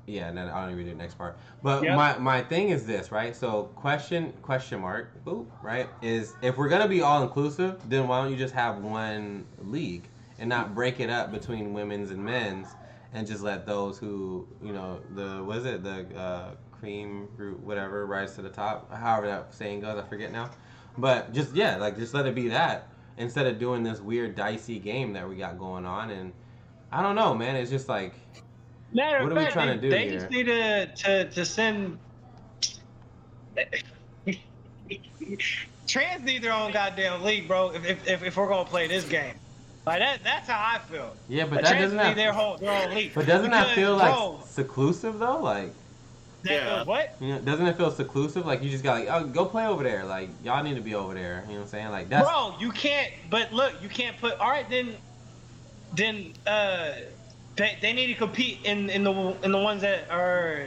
yeah, and then I don't even read the next part. But Yep. my my thing is this, right? So question question mark, boop, right? Is if we're gonna be all inclusive, then why don't you just have one league and not break it up between women's and men's, and just let those who you know the what is it the uh, cream root whatever rise to the top, however that saying goes, I forget now. But just yeah, like just let it be that instead of doing this weird dicey game that we got going on. And I don't know, man. It's just like Matter What are we fact, trying to they, do they here? just need to to, to send. <laughs> Trans need their own goddamn league, bro. If, if, if, we're gonna play this game, like that, that's how I feel. yeah, but But that trans doesn't need have. their whole their own league. But doesn't that feel like bro, seclusive though? Like, Yeah. what? you know, doesn't it feel seclusive? Like you just got like, oh, go play over there. Like y'all need to be over there. You know what I'm saying? Like that's Bro, you can't. But look, you can't put. All right, then, then uh, they, they need to compete in in the in the ones that are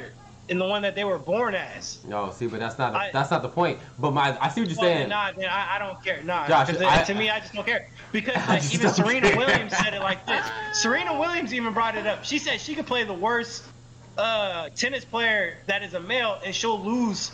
in the one that they were born as. no. See, but that's not I- that's not the point. But my I see what you're Well, saying. nah, then I, I don't care. Nah, Josh, 'cause I- to me, I just don't care because <laughs> like, even Serena care. Williams said it like this. Serena Williams even brought it up. She said she could play the worst uh, tennis player that is a male, and she'll lose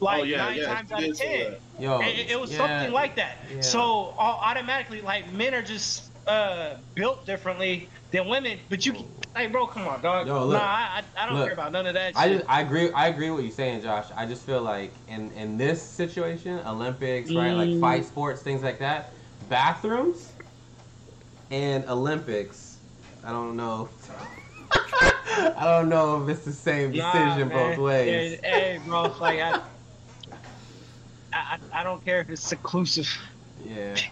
like oh yeah, nine yeah. times out of ten. Yo, It, it- it was yeah, something like that. yeah. So au- automatically, like men are just uh, built differently than women. But you, hey, bro, come on, dog. Yo, look. nah, I, I I don't Look. care about none of that. I just I agree I agree with what you're saying, Josh. I just feel like in in this situation, Olympics, right, like Mm. fight sports, things like that, bathrooms and Olympics. I don't know. I don't know if it's the same decision man. both ways. Hey, hey, bro, like I, I, I don't care if it's seclusive. Yeah. <laughs>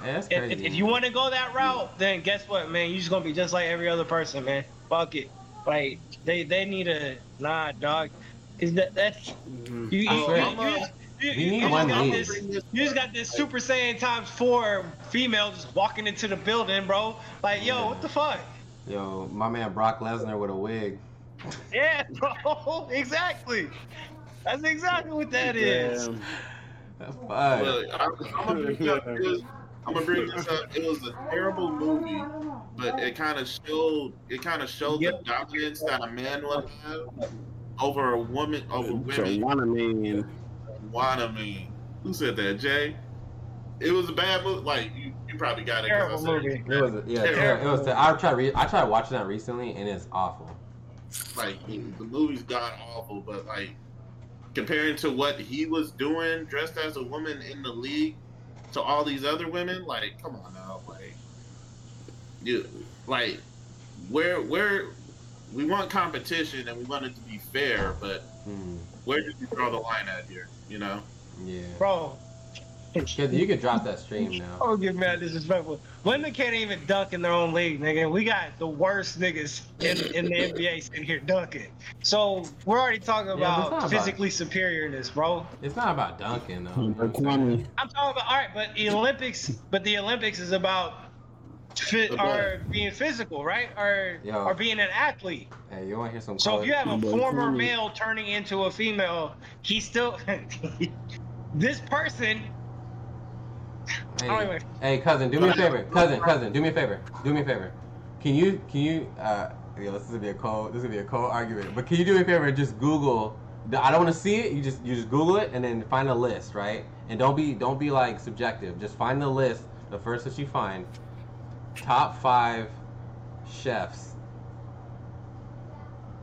Yeah, that's If, crazy. if, if you want to go that route, then guess what, man? You're just gonna be just like every other person, man. Fuck it. Like they they need a nah, dog. Is that that's Mhm. you? I you, swear. you, you, you, We you just one got lead. this, you just got this Super Saiyan times four female just walking into the building, bro. Like, yo, what the fuck? Yo, my man Brock Lesnar with a wig. <laughs> Yeah, bro. <laughs> Exactly. That's exactly what that is. Damn. That's fine. Look, I'm, I'm gonna bring this up. It was, I'm gonna bring this up. It was a terrible movie, but it kind of showed. It kind of showed Yep. the dominance that a man would have over a woman, over So women. one of me. Wanna mean? Who said that, Jay? It was a bad movie. Like you, you probably got it. 'cause I Terrible movie. It was yeah, Terrible. it was. I tried re- I tried watching that recently and it's awful. like the movie's god awful, but like comparing to what he was doing dressed as a woman in the league to all these other women, like come on now, like you like where where we want competition and we want it to be fair, but Hmm. where did you draw the line at here? You know? Yeah. Bro. Kid, you could drop that stream now. <laughs> Oh, get mad disrespectful. Women can't even dunk in their own league, nigga. We got the worst niggas in, in the NBA sitting here dunking. So we're already talking Yeah, but it's about about- physically superiorness, bro. It's not about dunking though. you know I'm. I'm talking about all right, but the Olympics, but the Olympics is about fit Football. or being physical, right? Or Yo. or being an athlete. Hey, you want to hear some? So if you have a former male turning into a female, he still <laughs> this person. I don't Hey, hey, cousin, do me a favor. Cousin, cousin, do me a favor. Do me a favor. Can you, can you, uh, yo, this is gonna be a cold, this is gonna be a cold argument. But can you do me a favor and just Google? I don't want to see it. You just, you just Google it and then find a list, right? And don't be, don't be like subjective. Just find the list, the first that you find. Top five chefs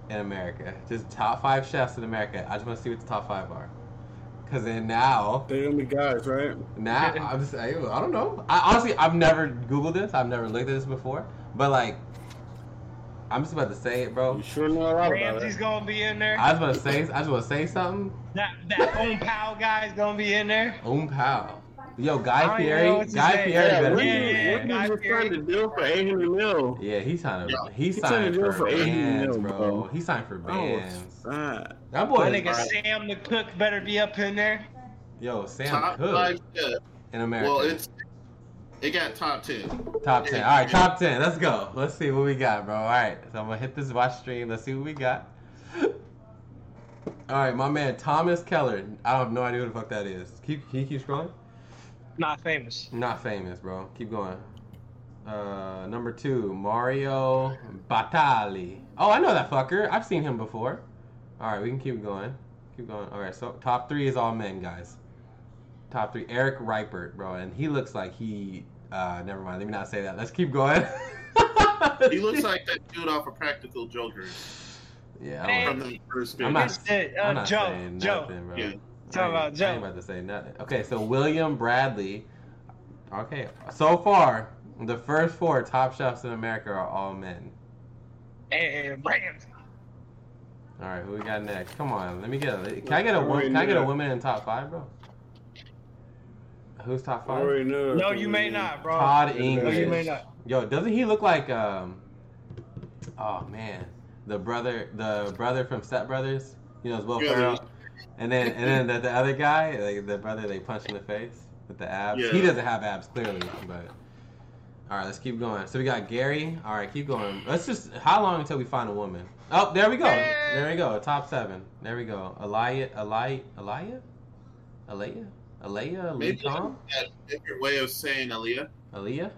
in America. Just top five chefs in America. I just want to see what the top five are. Cause then now, They're gonna be guys, right? Now I'm just I, I don't know. I, honestly, I've never Googled this. I've never looked at this before. But like, I'm just about to say it, bro. You sure know a lot about Ramsay's it. gonna be in there. I was about to say. I just want to say something. That that own pal guy's gonna be in there. Um, pow. Yo, Guy don't even know Fieri. Guy name. Fieri Yeah, better what be. yeah, is yeah, what Guy trying to do for 800 mil? Yeah, he's signed. Yeah. He's He signed signed a deal for for 80 bands, mil, bro. bro. He signed for Oh, bands. sad. That My boy, nigga Alright. Sam the cook better be up in there. yo, Sam top Cook five, yeah. in America. Well, it's it got top ten. top ten. All right, top ten. Let's go. Let's see what we got, bro. All right, so I'm gonna hit this watch stream. Let's see what we got. <laughs> All right, my man Thomas Keller. I have no idea who the fuck that is. Keep, can you keep scrolling? Not famous. Not famous, bro. Keep going. Uh, number two, Mario Batali. Oh, I know that fucker. I've seen him before. All right, we can keep going. Keep going. All right, so top three is all men, guys. Top three, Eric Ripert, bro, and he looks like he. Uh, never mind. Let me not say that. Let's keep going. <laughs> He looks like that dude off of Practical Jokers Yeah, I from the first I'm not. Uh, I'm not Joe, saying Joe. nothing, bro. Yeah. I Talking ain't- about I ain't about to say nothing. Okay, so William Bradley. Okay, so far the first four top chefs in America are all men. And Ramsay. All right, who we got next? Come on, let me get. A, can I get a wo- Can I get a woman in top five, bro? Who's top five? already. No, you may not, bro. Todd No, English. No, you may not. Yo, doesn't he look like um? Oh man, the brother, the brother from Step Brothers. You know, it's Will Yeah, Ferrell. And then and then the, the other guy, like the brother they punch in the face with the abs. Yeah. He doesn't have abs clearly, but. All right, let's keep going. So we got Gary. All right, keep going. Let's just. How long until we find a woman? Oh, there we go. There we go. Top seven. There we go. Elia, Elia, Elia, Elia, Elia, Lee Maybe Kong, a different way of saying Aaliyah. Elia,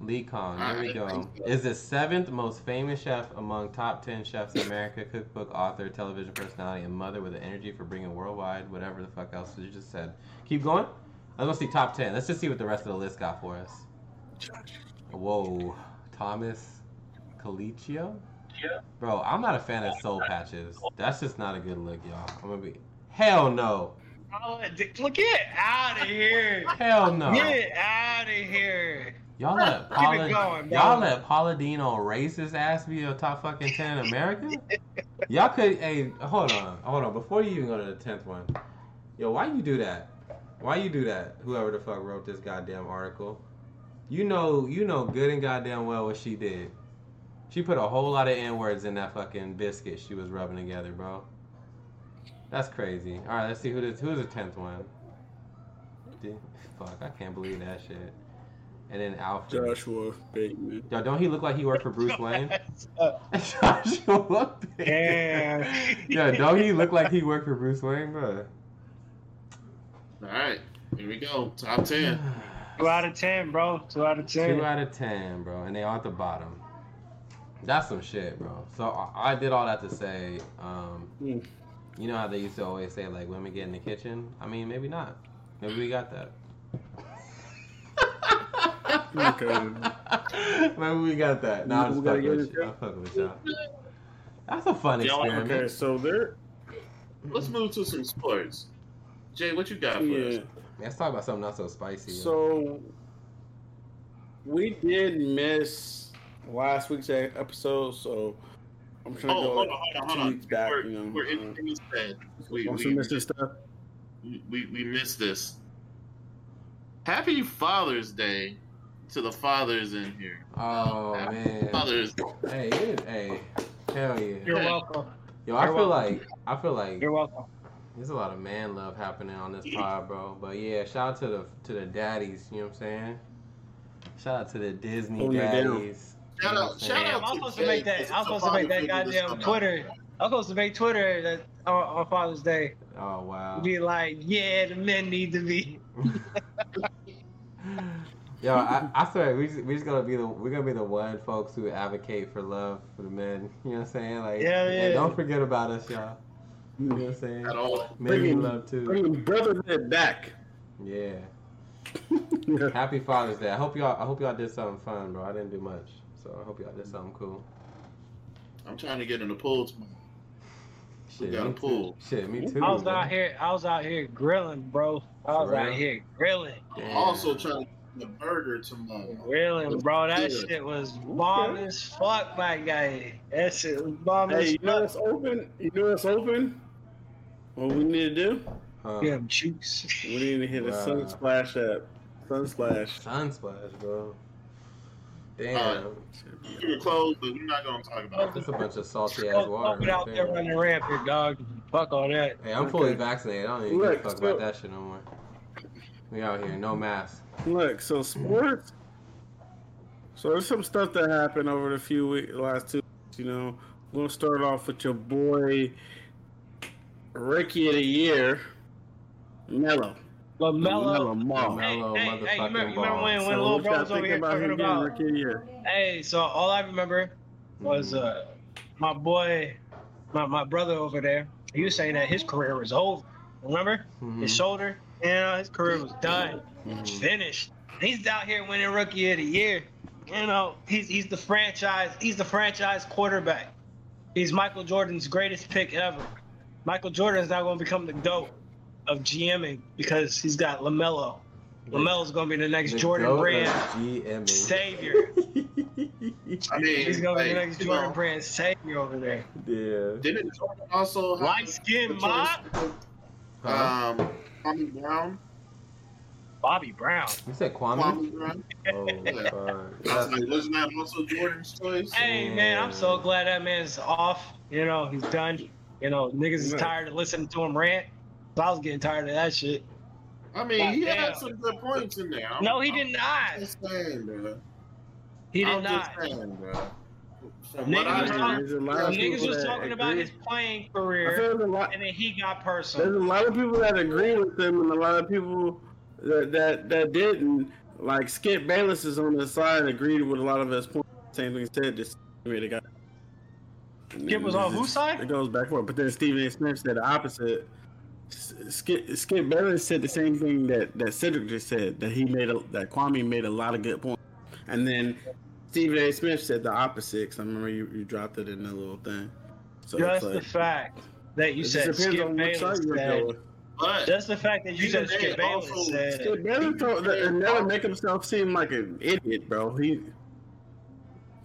Lee Kong. There we go. so. Is the seventh most famous chef among top ten chefs in America. Cookbook author, television personality, and mother with an energy for bringing worldwide. Whatever the fuck else you just said. Keep going. I want to see top ten. Let's just see what the rest of the list got for us. Whoa, Thomas Colicchio? Yeah. Bro, I'm not a fan of soul patches. That's just not a good look, y'all. I'm gonna be. Hell no. Oh, Look, get out of here. Hell no. Get out of here. Y'all let Paula, going, y'all let Paula Dino racist ass be a top fucking ten in America. y'all could, hey, hold on, hold on. Before you even go to the tenth one, yo, why you do that? Why you do that? Whoever the fuck wrote this goddamn article, you know, you know good and goddamn well what she did. She put a whole lot of n words in that fucking biscuit she was rubbing together, bro. That's crazy. All right, let's see who this, who's the tenth one. Dude, Fuck, I can't believe that shit. And then Alfred. Joshua Bateman. Yo, don't he look like he worked for Bruce Wayne? <laughs> <laughs> Joshua Bateman. Damn. Yo, don't he look like he worked for Bruce Wayne, bro? All right, here we go. Top ten. <sighs> <sighs> <sighs> Two out of ten, bro. Two out of ten. Two out of ten, bro, and they are at the bottom. That's some shit, bro. So I, I did all that to say, um, Mm. you know how they used to always say like women get in the kitchen. I mean, maybe not. Maybe we got that. Okay. <laughs> maybe we got that. No, I'm just gotta fucking with you. I'm fucking with y'all. That's a fun Y'all- experiment. Okay, so there. Let's move to some sports. Jay, what you got for Yeah. us? Let's talk about something not so spicy. So we did miss last week's episode, so I'm trying Oh, to go hold like on, hold on, two hold on. weeks back. We're, you know, we're uh, in this bed. We, we, we missed this stuff. we, we missed this. Happy Father's Day to the fathers in here. oh man. Fathers. Hey, hey, hell yeah. You're welcome. Yo, I You're feel welcome. like I feel like You're welcome. There's a lot of man love happening on this pod, bro. But yeah, shout out to the to the daddies. You know what I'm saying? Shout out to the Disney Holding it down. daddies. Shout You know out- I'm shout out I was to supposed to make that. I'm supposed to make that goddamn Twitter. I'm supposed to make Twitter that on, on Father's Day Oh wow. be like, yeah, the men need to be. <laughs> Yo, I, I swear we just, we just gonna be the we're gonna be the one folks who advocate for love for the men. You know what I'm saying? Like, Yeah, yeah. don't forget about us, y'all. You know what I'm saying? At all. Men need Bringing- love too. Bringing brotherhood back. Yeah. <laughs> Happy Father's Day. I hope y'all. I hope y'all did something fun, bro. I didn't do much, so I hope y'all did something cool. I'm trying to get in the pool tomorrow. Shit, got a pool. Shit, me too. I was bro. out here. I was out here grilling, bro. I was For out here grilling, I'm also trying to get a burger tomorrow. grilling, bro. That Good. shit was bomb as fuck, my guy. That shit was bomb Hey, as you know it's open. You know it's open. What we need to do? Huh. Yeah, juice. We need to hit a Wow. sun splash app. Sun splash. Sunsplash, bro. Damn. Alright. We were closed, but we're not gonna talk about That's it. a bunch of salty ass Go, water. go out there there. running rampant, dog. Fuck all that. Hey, I'm fully vaccinated. I don't even Look, give a fuck so- about that shit no more. We out here, no mask. Look, so sports. So there's some stuff that happened over the few weeks, last two. You know, we're gonna start off with your boy, Rookie of the Year, Mello. LaMelo. Mall. Hey, Mellow hey, hey, you remember, you remember when, when So Lil Bro was over here talking him about? Rookie of the Year? Hey, so all I remember was Mm-hmm. uh my boy, my, my brother over there. He was saying that his career was over. Remember Mhm. his shoulder? Yeah, his career was done, Mhm. finished. He's out here winning Rookie of the Year. You know, he's he's the franchise. He's the franchise quarterback. He's Michael Jordan's greatest pick ever. Michael Jordan's now going to become the goat of GMing because he's got Lamelo. Lamelo's going to be the next The Jordan Brand savior. <laughs> I mean, He's gonna be the next Jordan know, brand savior over there. yeah. Didn't Jordan also have Light skin the mob, Huh? Um, Kwame Brown. Bobby Brown. You said Kwame? Kwame Brown. Oh, Yeah. fuck. I was That's- like, wasn't that also Jordan's choice? Hey man, I'm so glad that man's off. You know, he's done. You know, niggas is tired of listening to him rant. So I was getting tired of that shit. I mean, he Goddamn. had some good points in there. I'm- No, he I'm did not. Just saying, bro. He did I'm not. Just saying, bro. From Niggas was talking- There's a lot of Niggas was talking about his playing career, lot. and then he got personal. There's a lot of people that agree with him, and a lot of people that that, that didn't. Like Skip Bayless is on the side and agreed with a lot of his points. Same thing he said. Just a guy. Skip was on whose side? It goes back and forth. But then Stephen A. Smith said the opposite. Skip, Skip Bayless said the same thing that, that Cedric just said. That he made a, that Kwame made a lot of good points. And then Stephen A. Smith said the opposite. 'cause I remember you, you dropped it in the little thing. So Just it's the fact that you said Skip Bayless said. But Just the fact that you said Skip Bayless said. Skip Bayless told- and never make himself seem like an idiot, bro. He.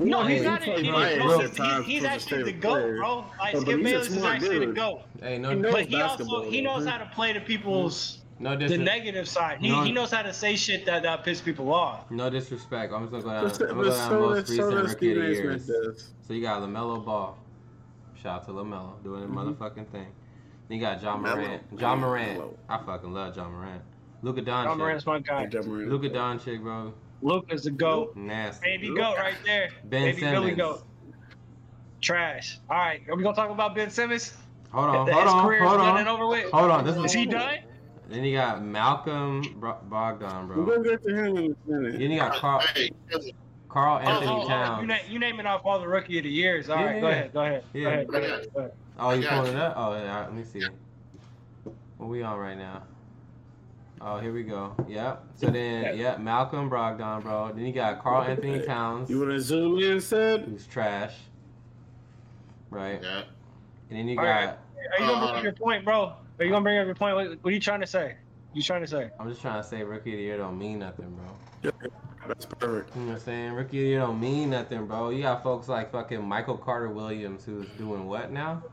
No, he's not plays an idiot, bias bro. at He's, he's actually the state GOAT, bro. Like, Skip he's Bayless is actually the dude. GOat. Hey, no, He knows But he also he knows how to play the people's no, the negative side. He, No. he knows how to say shit that that piss people off. no disrespect. I'm just gonna go down. But I'm so- gonna go down so most does- so recent does rookie of Stephen the A. Years. So you got Lamelo Ball. Shout out to Lamelo doing the Mhm. motherfucking thing. Then you got John Melo. Morant. John Morant. Melo. I fucking love John Morant. Luka Doncic. John Morant's Doncic. my guy. Ja Morant. Luka Doncic, bro. Luke is the GOAT. Nasty. Baby GOAT right there. Ben Baby Billy GOAT. Trash. All right, are we gonna talk about Ben Simmons? Hold on, His hold on, career is hold done and on. over with. Hold on. This Is is. he done? Then you got Malcolm Brogdon, Bro- Brogdon, We're bro. gonna get to him in a minute. Then you got Karl, Karl oh, oh, Anthony oh, oh, Towns. you, na- you naming off all the rookie of the years. All Yeah, right, go ahead, go ahead, Yeah. go ahead, go ahead, go ahead. Oh, you pulling it up? Oh, yeah, let me see. What we on right now? Oh, here we go. Yep. So then, yep, Malcolm Brogdon, bro. Then you got Karl Anthony Towns, You wanna zoom in, said? who's trash. Right. yeah. And then you All got, right. Are you gonna bring Uh, up your point, bro? Are you gonna bring up your point? What, what are you trying to say? You trying to say? I'm just trying to say rookie of the year don't mean nothing, bro. That's perfect. You know what I'm saying? Rookie of the year don't mean nothing, bro. You got folks like fucking Michael Carter Williams who's doing what now?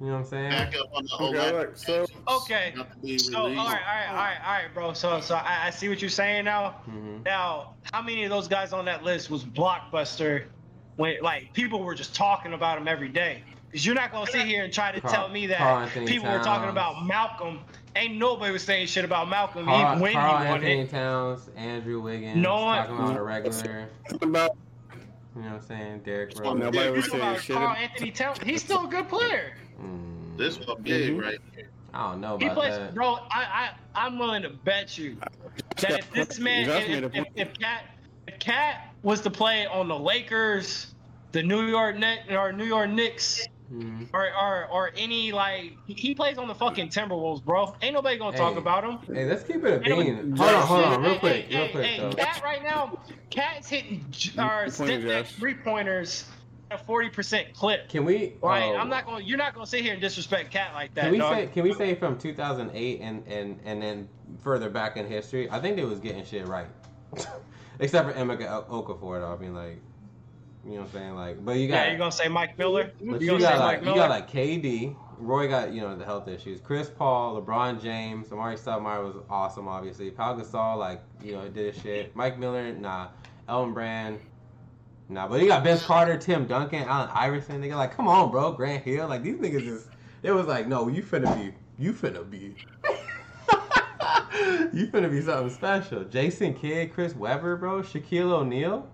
You know what I'm saying? Back up on the Okay, like, so- Okay. Not to be So all right, all released. right, all right, all right, bro. So so I, I see what you're saying now. hmm Now, how many of those guys on that list was blockbuster when like people were just talking about him every day? Because you're not gonna sit here and try to Karl- tell me that Anthony people were talking about Malcolm. Ain't nobody was saying shit about Malcolm Karl, even when Karl he won Anthony it. Towns, Andrew Wiggins, No one- talking about a regular. About You know what I'm saying? Derrick Rose. nobody was Talking saying about shit. Karl Anthony Towns. He's still a good player. Mm, This one big Mhm. right here. I don't know He about plays, that. bro. I, I, I'm willing to bet you that if this man, if, made if, if Cat, if Cat was to play on the Lakers, the New York Net or New York Knicks, Mhm. or, or or any like, he- he plays on the fucking Timberwolves, bro. Ain't nobody gonna talk about him. Hey, let's keep it a Ain't bean. Hold on, hold on, real Hey, quick, hey, real hey, quick hey. Cat right now, Cat's hitting j- Good or point, step back Josh. three pointers at a forty percent clip. Can we? Right, oh, I'm not going. to You're not going to sit here and disrespect Cat like that, Can we dog. say? Can we say from 2008 and and and then further back in history? I think they was getting shit right, <laughs> except for Emeka Okafor. Though I mean, like, you know what I'm saying? Like, but you got. yeah, you gonna say Mike Miller? You you gonna got say like Mike you got like KD. Roy got you know the health issues. Chris Paul, LeBron James, Amar'e Stoudemire was awesome. Obviously, Pau Gasol like you know did his shit. Mike Miller, nah. Elton Brand, nah. But you got Vince Carter, Tim Duncan, Allen Iverson. They got like, come on, bro, Grant Hill. Like these niggas just. It was like, no, you finna be, you finna be. <laughs> you finna be something special. Jason Kidd, Chris Webber, bro, Shaquille O'Neal.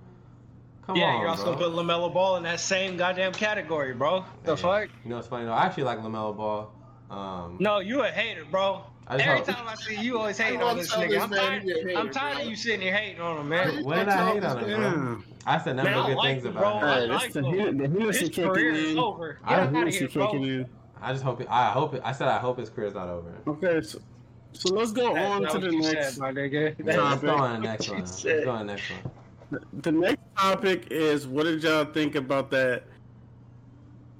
Come on. yeah, on, you're also bro. gonna put Lamelo Ball in that same goddamn category, bro. The Man, fuck? You know what's funny though? I actually like Lamelo Ball. Um, No, you a hater, bro. I just Every hope- time I see you, you always hating on this telling nigga. I'm tired. hater, I'm tired bro. of you sitting here hating on him, man. When did I hate on him, bro? I said nothing but good like things him, about bro. him. I Hey, like this the him. Hen- the His kicking career is over. I Get the out of here, bro. in. I just hope. It, I hope. It, I said I hope his career's not over. Okay, so, so let's go That's <laughs> on to the next. said, my nigga. Hey, let's go on the next one. Let's go on to the next one. The next topic is what did y'all think about that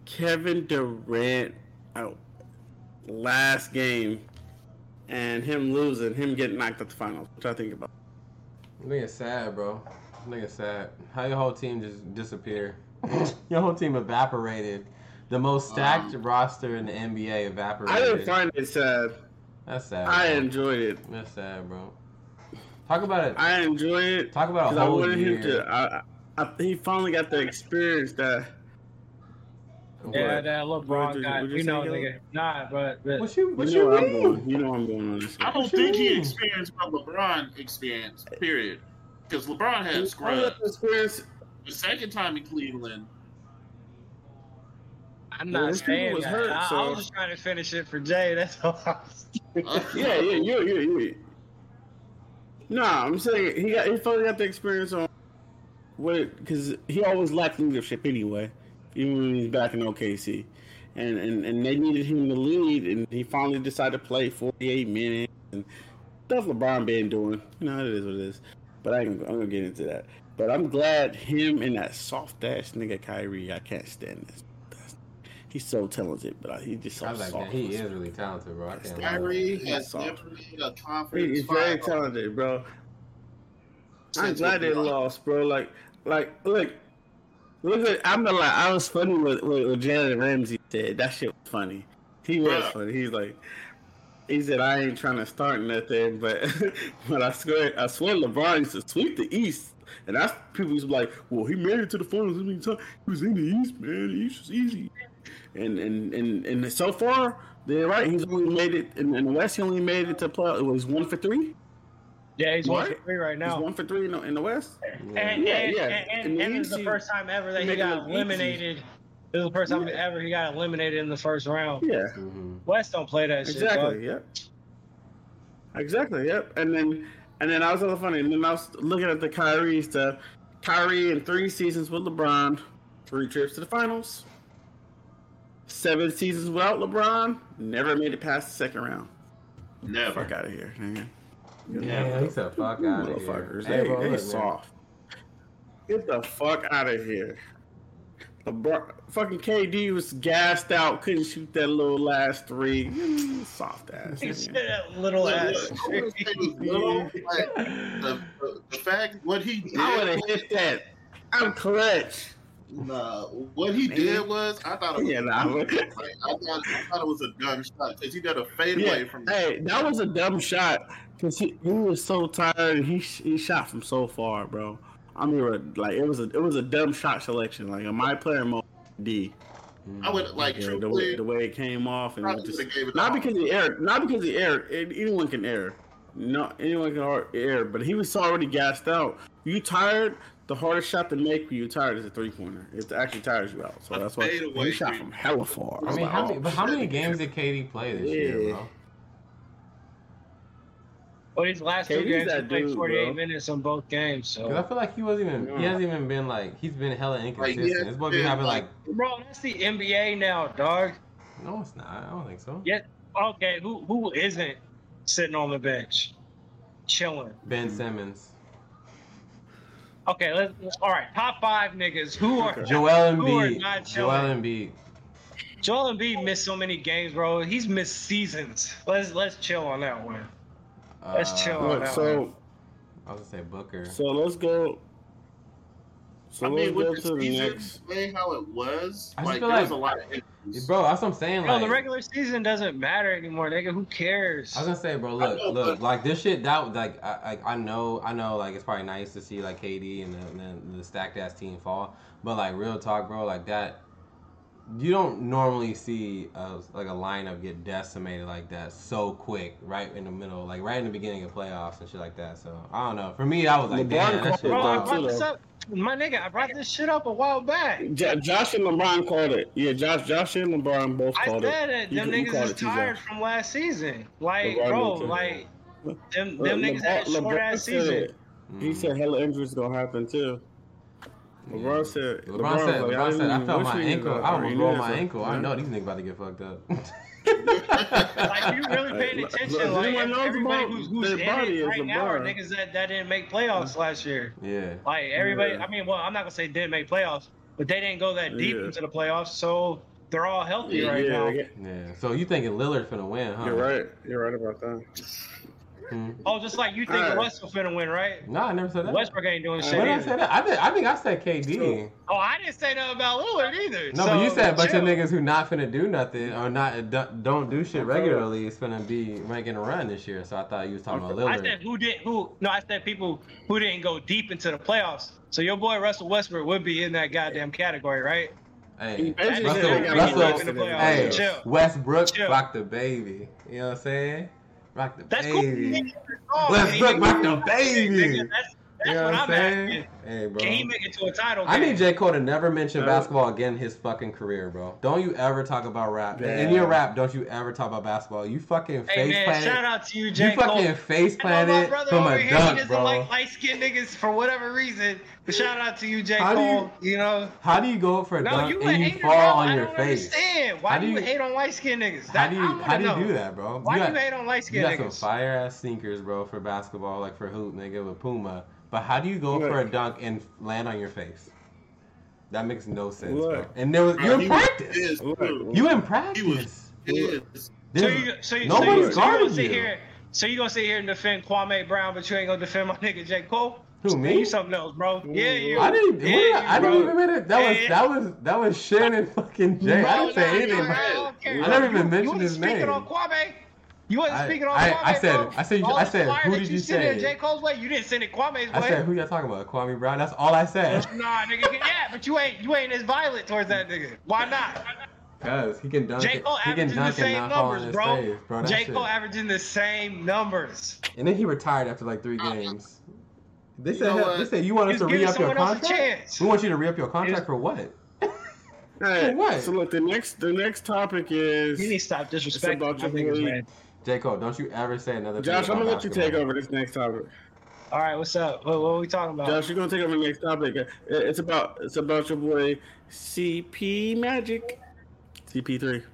Kevin Durant out last game and him losing, him getting knocked out the finals? What y'all think about? Nigga sad, bro. Nigga sad. How your whole team just disappeared? <laughs> your whole team evaporated. The most stacked Um, roster in the NBA evaporated. I didn't find it sad. That's sad. I bro. enjoyed it. That's sad, bro. Talk about it. I enjoyed it. Talk about a Because I wanted year. him to. I, I, I, he finally got the experience that. Yeah, What? that What'd LeBron you- guy. you You know, nigga. Nah, but, but What you? What you you, know I'm mean? going. You know I'm going on this. I don't What think he experienced what LeBron experienced. Period. Because LeBron had scrubs. the second time in Cleveland, I'm not his people saying was that. hurt, I, I was just trying to finish it for Jay. That's all. I was doing. uh, <laughs> Yeah, yeah, you, you, you. Nah, I'm saying he got he finally got the experience on what because he always lacked leadership anyway, even when he's back in OKC, and and and they needed him to lead, and he finally decided to play 48 minutes and stuff LeBron been doing. You know, it is what it is. But I ain't, I'm gonna get into that. But I'm glad him and that soft ass nigga Kyrie. I can't stand this. he's so talented, but he just so I was like, soft. man, he is really talented, bro. I can't. Kyrie He's has soft. definitely a He- confidence. He's very talented, bro. I'm glad they lost, bro. Like, like, look, look at. I'm not like I was funny with what, what Jalen Ramsey said. That shit was funny. He was Yeah. funny. He's like, he said, I ain't trying to start nothing, <laughs> but but I swear, I swear, LeBron used to sweep the East, and that's people used to be like, well, he made it to the finals. I mean, he was in the East, man. The East was easy, and and and and so far, they're right. He's only made it in, in the West. He only made it to play. It was one for three. Yeah, he's one for three right now. He's one for three in the, in the West. And, Yeah, and, yeah. and, In and, the and it's the first time ever that he got look easy. eliminated. This is the first time Yeah. ever he got eliminated in the first round. Yeah, Mhm. West don't play that shit. exactly. dog. Yep. Exactly. Yep. And then and then I was so funny. And then I was looking at the Kyrie stuff. Kyrie in three seasons with LeBron, three trips to the finals. Seven seasons without LeBron, never made it past the second round. Never. Fuck out of here, nigga. Yeah, he said, "Fuck out of here." Motherfuckers. Hey, They, bro, they soft. Get the fuck out of here. LeBron, fucking KD was gassed out, couldn't shoot that little last three. Mm, Soft ass. He said that little Look, ass. look, I wanna say it was little, like, the, the, the fact what he I would did, have hit that. I'm clutch. Nah, what he did was, I thought it was, Yeah, nah. like, I thought, I thought it was a dumb shot because he did a fadeaway Yeah. from. Hey, that was a dumb shot because he, he was so tired. He he shot from so far, bro. I mean, like it was a it was a dumb shot selection. Like in my player mode, D. I would mm, like Yeah, the, way, the way it came off and just, not because he erred, not because he. It, anyone can err. No, anyone can err, but he was already gassed out. You tired? The hardest shot to make when you're tired is a three pointer. It actually tires you out. So A that's why fadeaway he shot three- from hella far. I was mean, like, how oh, many, but how many games did KD play this year, Yeah. bro? Well, these last two games, he that played dude, 48 bro. minutes on both games. Because I feel like he wasn't even. He hasn't even been like. He's been hella Like, inconsistent. he has this boy been, having like. like- bro, that's the NBA now, dog. No, it's not. I don't think so. Yeah. Okay, who who isn't sitting on the bench, chilling? Ben Simmons, Okay, let's. All right, top five niggas who are. Okay. Joel Who are Embiid, not Joel chilling? Embiid. Joel Embiid missed so many games, bro. He's missed seasons. Let's let's chill on that one. Let's Uh, chill on Look, that so one. I was gonna say Booker. so let's go. So I let's mean, go with to the the season next. playing how it was, I like feel there like- was a lot of injuries. Bro, that's what I'm saying. Bro, Like, the regular season doesn't matter anymore, nigga. Who cares? I was gonna say, bro, look, know, look, but- like this shit. That like, I, I, I know, I know, like it's probably nice to see like KD and the, and the, the stacked ass team fall, but like real talk, bro, like that. You don't normally see a, like a lineup get decimated like that so quick, right in the middle, like right in the beginning of playoffs and shit like that. So I don't know. For me, I was like, LeBron damn, that shit. Bro, I it, wild. brought too, this though. up, my nigga. I brought this shit up a while back. J- Josh and LeBron called it. Yeah, Josh, Josh and LeBron both called it. I called said it. it. You Them can- you niggas called is tired from last season. Like, LeBron bro, like them, Le- them niggas had a short LeBron ass season. it. He Mm. said hella injuries gonna happen too. LeBron said. LeBron said, was like, LeBron said, I didn't felt my ankle. I out. almost He rolled knew my this, ankle. I know these niggas about to get fucked up. <laughs> Like you really paying attention? look, like everyone knows everybody who's, who's in body it is right now are niggas that, that didn't make playoffs last year. yeah. Like everybody, Yeah. I mean, well, I'm not gonna say didn't make playoffs, but they didn't go that deep Yeah. into the playoffs, so they're all healthy Yeah, right yeah, now. yeah. Yeah. So you thinking Lillard's gonna win, huh? You're right. You're right about that. Hmm. Oh, just like you think Alright. Westbrook finna win, right? No, I never said that. Westbrook ain't doing shit. What did I either. say that? I, did, I think I said KD. Oh, I didn't say nothing about Lillard either. No, so, but you said a bunch chill. of niggas who not finna do nothing or not do- don't do shit regularly is finna be making a run this year. So I thought you was talking about Lillard. I Lillard. said who did who? No, I said people who didn't go deep into the playoffs. So your boy Russell Westbrook would be in that goddamn category, right? Hey, Basically, Russell, Russell, Russell- in the playoffs. hey, Westbrook, Chill. rock the baby. You know what I'm saying? Rock the That's cool. baby. Westbrook, can he rock the baby. That's, that's You know what, what I'm I'm saying? asking. Hey, bro. Can he make it to a title? I game? need J. Cole to never mention Uh, basketball again in his fucking career, bro. Don't you ever talk about rap. In your rap, don't you ever talk about basketball. You fucking Hey face man, planted. shout out to you, J. You fucking Cole. face I know my planted brother from over a here, he doesn't bro. like light skinned niggas for whatever reason. But shout out to you, J. How do you- Cole. You, know. How do you go for a No, dunk you and you fall bro. on I your don't face? understand. Why How do do you you- hate on light skinned niggas? How do I you wanna how do you do that, bro? Why you do got, you hate on light skin niggas? you got some fire ass sneakers, bro, for basketball, like for hoop, nigga, with Puma. But how do you go Look. for a dunk and land on your face? That makes no sense, Look. And there was Bro, you in practice. pissed, Look. You in He practice. was. So you, so you, Nobody's so you, so you gonna sit here, so you gonna sit here and defend Kwame Brown, but you ain't gonna defend my <laughs> nigga J Cole? Who, me? You something else, bro? Yeah, you. I didn't. Yeah, you, I didn't even mention. That was Yeah. that was that was Shin and fucking Jay. I Bro, didn't say anything. nah, about I it. don't. I never even you mentioned wasn't his speaking name. on Kwame. You wasn't I- speaking on I- Kwame. I said- bro. I said- All I said, who did you sent in say? J Cole's way. You didn't send it Kwame's way. I said, who y'all talking about? Kwame Brown. That's all I said. <laughs> Nah, nigga, yeah, but you ain't you ain't as violent towards that nigga. Why not? Cause he can dunk. J it. Cole he can averaging the dunk and same not fall on numbers, bro. face, bro. That's J it. Cole averaging the same numbers. And then he retired after like three games. They You said, know they said you want us to re up your someone else a contract. We want you to re up your contract He's- for what? <laughs> Hey, what? so look, the next the next topic is You need to stop disrespecting about my your niggas, man. J Cole, don't you ever say another thing Josh. I'm gonna let you take over this next topic. All right, what's up? What, what are we talking about? Josh, you're gonna take over the next topic. Uh, It's about it's about your boy CP Magic, CP3.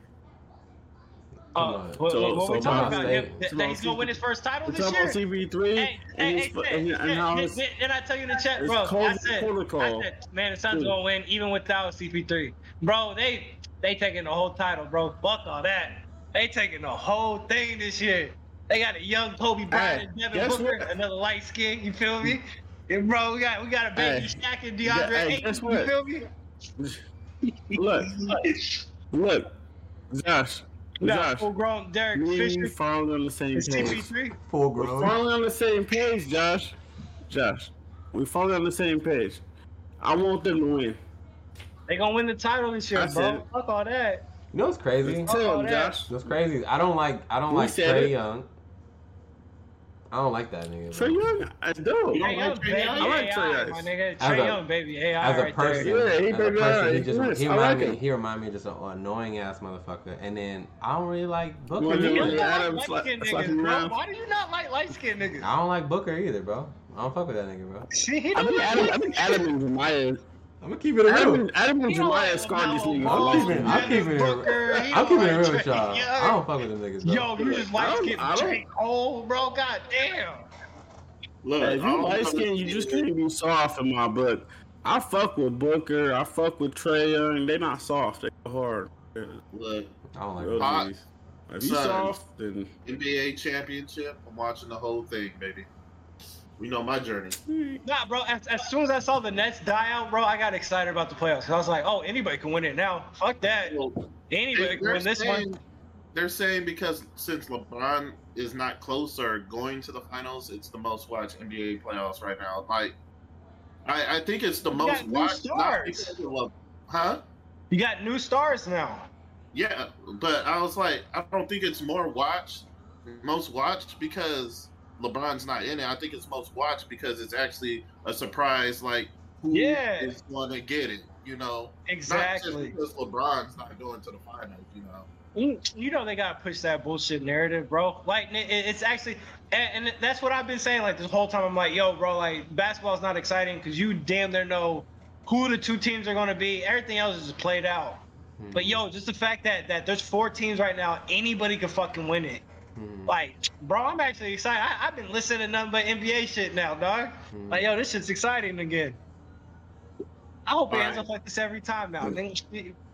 Uh, Come on. what, So- what, what so we talking about? Him- that, that he's gonna win his first title We're this year. about CP3 Hey, and, hey, hey, and, hey, and how hey, his, hey, did I tell you in the chat, it's bro? cold I said, protocol. I said, man, the Suns gonna win even without CP3. Bro, they they taking the whole title, bro. Fuck all that. They taking the whole thing this year. They got a young Kobe Bryant Hey, and Devin guess Booker, what? another light skin. You feel me? And bro, we got we got a baby Hey, Shaq and yeah, DeAndre hey, Ayton. guess You what? feel me? look, look, Josh, No, Josh, full grown Derek me and Fisher. you finally on the same It's page. CP3. Full We're grown. finally on the same page, Josh. Josh, we finally on the same page. I want them to win. They gonna win the title this year, I bro. it. Fuck all that. You know what's crazy? Tell all them, that. Josh. What's crazy? I don't like. I don't We like said Trae it. Young. I don't like that nigga. Trae. Young, I do. You don't Trae like Trae Young? I like Trae Young. my nigga. Trae a- Young, baby AI As a right person, there. Yeah, he as a person, AI, he just yes, he remind like me him. he remind me just an annoying ass motherfucker. And then I don't really like Booker. Well, You yeah, either. don't like light like- skinned niggas, bro. around. Why do you not like light skinned niggas? I don't like Booker either, bro. I don't fuck with that nigga, bro. See, he I don't think like Adam, I think Adam and Jemiah, I'm gonna keep it Adam, real. and- Adam and He Jemiah like scarred this nigga I'm life. keeping, I'm keeping it, Booker, he I'm don't keeping it real with y'all. I don't fuck with them niggas, bro. Yo, you just I light don't- I don't- J. Cole, bro. God damn. Look, if you don't light skin, you just can't be soft in my book. I fuck with Booker. I fuck with Trae Young. They not soft. They hard. Look, I don't like Real them. Hot. G's. If you soft, then NBA championship. I'm watching the whole thing, baby. We know my journey. Hmm. Nah, bro. As, as soon as I saw the Nets die out, bro, I got excited about the playoffs. I was like, oh, anybody can win it now. Fuck that. Anybody can they're win this saying, one. They're saying because since LeBron is not close or going to the finals, it's the most watched NBA playoffs right now. Like, I, I think it's the You most got new watched. Not stars. because of Le- huh? You got new stars now. Yeah, but I was like, I don't think it's more watched, most watched because LeBron's not in it. I think it's most watched because it's actually a surprise. Like, who is Yeah. going to get it? You know, Exactly. Not just because LeBron's not going to the finals. You know. You you know they gotta push that bullshit narrative, bro. Like it, it's actually, and, and that's what I've been saying. Like this whole time, I'm like, yo, bro, like basketball's not exciting because you damn near know who the two teams are gonna be. Everything else is just played out. But hmm. yo, just the fact that that there's four teams right now, anybody can fucking win it. Mhm. Like, bro, I'm actually excited. I, I've been listening to nothing but NBA shit now, dog. Mhm. Like, yo, this shit's exciting again. I hope it ends Alright. up like this every time now. Then,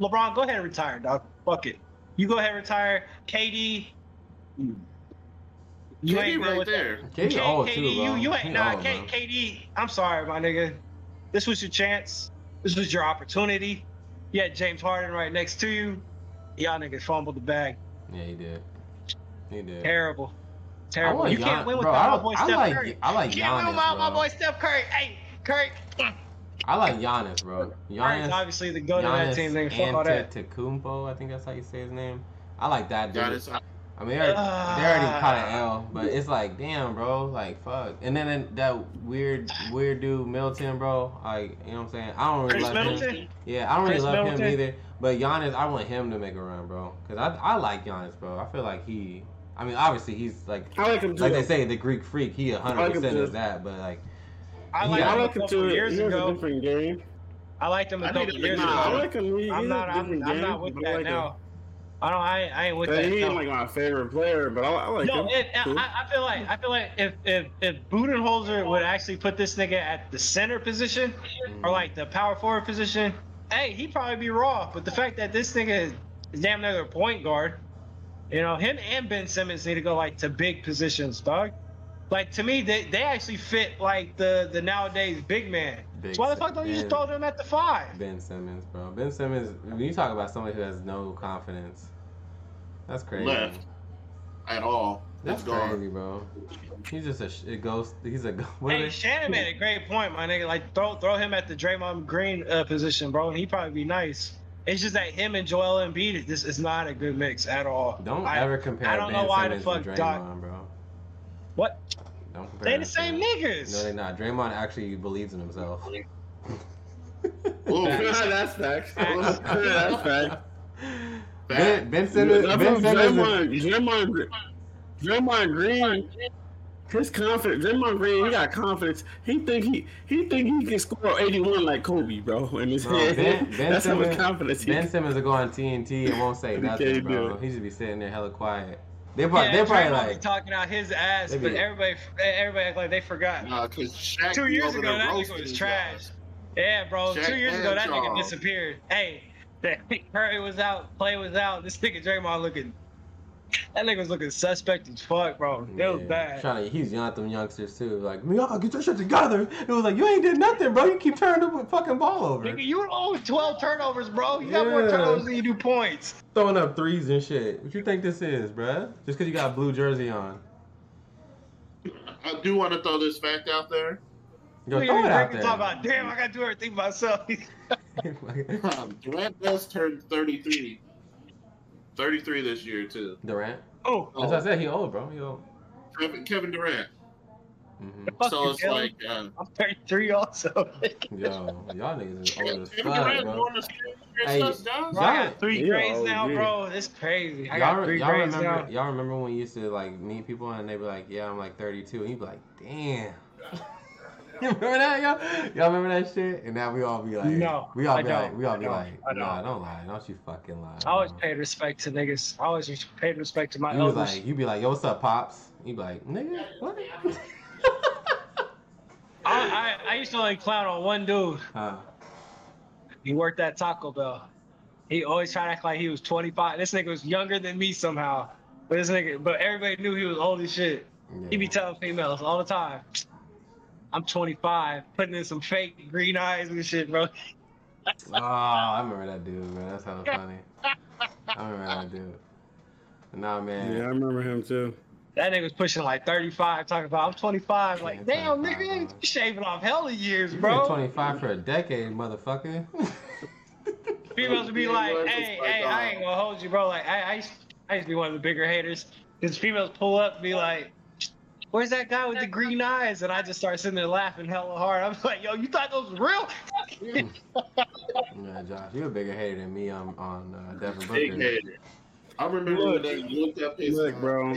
LeBron, go ahead and retire, dog. Fuck it. You go ahead and retire. KD. You KD ain't right right there. KD K- old KD, too, you, you ain't nah, old, K. KD. I'm sorry, my nigga. This was your chance. This was your opportunity. You had James Harden right next to you. Y'all niggas fumbled the bag. Yeah, he did. He did. Terrible. Terrible. want You can't win bro, without I, my boy I Steph like, Curry. I like You can't win Giannis, without my bro. boy Steph Curry. Hey, Curry. I like Giannis, bro. Curry's Giannis, obviously the go to that Giannis team. Nigga, fuck all that. Antetokounmpo, I think that's how you say his name. I like that dude. Giannis, I mean, they're, they already Ah. caught an L, but it's like, damn, bro, like, fuck. And then in that weird, weird dude, Middleton, bro, like, you know what I'm saying? I don't really Chris love Middleton. him. Yeah, I don't really Chris love him either. But Giannis, I want him to make a run, bro, because I, I like Giannis, bro. I feel like he, I mean, obviously he's like, I like him too. like they say, the Greek freak. He I like 100 percent is that, but like, I Yeah, liked I like him couple too. years He has a ago. different game. I liked him a I need couple years look Nah, I like him. He, he I'm not. a I'm, different I'm game. not with but I that like him. now. I don't. I, I ain't with Yeah, that. he no. ain't like my favorite player, but I, I like No, him. it, Cool. I, I feel like I feel like if if if Budenholzer would actually put this nigga at the center position or like the power forward position, hey, he probably be raw, but the fact that this nigga is damn near a point guard, you know, him and Ben Simmons need to go like to big positions, dog. Like to me, they, they actually fit like the the nowadays big man. Big so why the fuck don't you just throw them at the five? Ben Simmons, bro. Ben Simmons. When you talk about somebody who has no confidence, that's crazy. Left. At all. That's It's gone. crazy, bro. He's just a, sh- a ghost. He's a. ghost. <laughs> What Hey, Shannon made a great point, my nigga. Like throw throw him at the Draymond Green uh, position, bro, and he'd probably be nice. It's just that him and Joel Embiid, this is not a good mix at all. Don't I- ever compare I don't Ben know why the fuck with Doc- bro. What? Don't compare. They the same them. niggas. No, they're not. Draymond actually believes in himself. Ooh, <laughs> <laughs> that's facts. <laughs> that's facts. Ben, ben Simmons. Ben Simmons. Draymond, Draymond, Gre- Draymond Green, his confidence. Draymond Green, he got confidence. He think he he think he can score eighty one like Kobe, bro. In his Bro, head, Ben, ben <laughs> that's how much Simmons, confidence he. Ben Simmons will go on TNT and won't say nothing, can't bro. He should be sitting there hella quiet. They're probably, Yeah, they're probably Draymond like, talking out his ass, They but everybody everybody act like they forgot. Nah, cause Shaq Two years ago, there that nigga was trash. guys. Yeah, bro. Shaq Two years ago, that nigga disappeared. Hey, that <laughs> Curry was out, Clay was out. This nigga Draymond looking. That nigga was looking suspect as fuck, bro. It was bad. Trying to, he's yelling at them youngsters too. Like, y'all get your shit together. It was like, you ain't did nothing, bro. You keep turning the fucking ball over, Nigga, you owe 12 turnovers, bro. You got more turnovers than you do points. throwing up threes and shit. What you think this is, bruh? Just because you got a blue jersey on. I do want to throw this fact out there. Yo, Nigga, throw you it out freaking talk about, damn, I gotta do everything myself. <laughs> <laughs> there. Um, Durant does turn 33. 33 this year, too. Durant. oh, As I said, he old, bro. He old. Kevin, Kevin Durant. hmm so it's like, uh, I'm 33 also. Yo, y'all niggas is old as Kevin fuck, bro. Hey. Bro, I Y'all- got three Yeah, grades now, OG. bro. It's crazy. I Y'all, got three y'all grades remember? now. Y'all remember when you used to like meet people and they'd be like, "Yeah, I'm like 32," and you be like, "Damn." <laughs> <laughs> you remember that, y'all? Y'all remember that shit? And now we all be like, No, we all I be don't. like, we all I be don't. like, I nah, don't. don't lie, don't you fucking lie. I always bro." paid respect to niggas. I always paid respect to my You elders. like, you be like, yo, what's up, pops? You be like, nigga, what? I, I, I used to only clown on one dude. <laughs> uh, He worked at Taco Bell. He always tried to act like he was 25. This nigga was younger than me somehow. But this nigga, but everybody knew he was old as shit. He be yeah. telling females all the time, I'm 25, putting in some fake green eyes and shit, bro. <laughs> oh, I remember that dude, man. That's hella funny. I remember that dude. Nah, man. Yeah, I remember him too. That nigga was pushing like 35, talking about I'm 25. Like, Yeah, damn, 25, nigga, you bro. shaving off hella years, You bro. been 25 for a decade, motherfucker. <laughs> Females would be like, Yeah, hey, hey, I ain't uh, gonna hold you, bro. Like, I, I, used, I used to be one of the bigger haters. Because females pull up and be like, where's that guy with the green eyes? And I just start sitting there laughing hella hard. I'm like, yo, you thought those were real? yeah, <laughs> Josh, you're a bigger hater than me on on uh, Devin Big Booker. head. I remember Look. when they looked up his Look, uh, bro.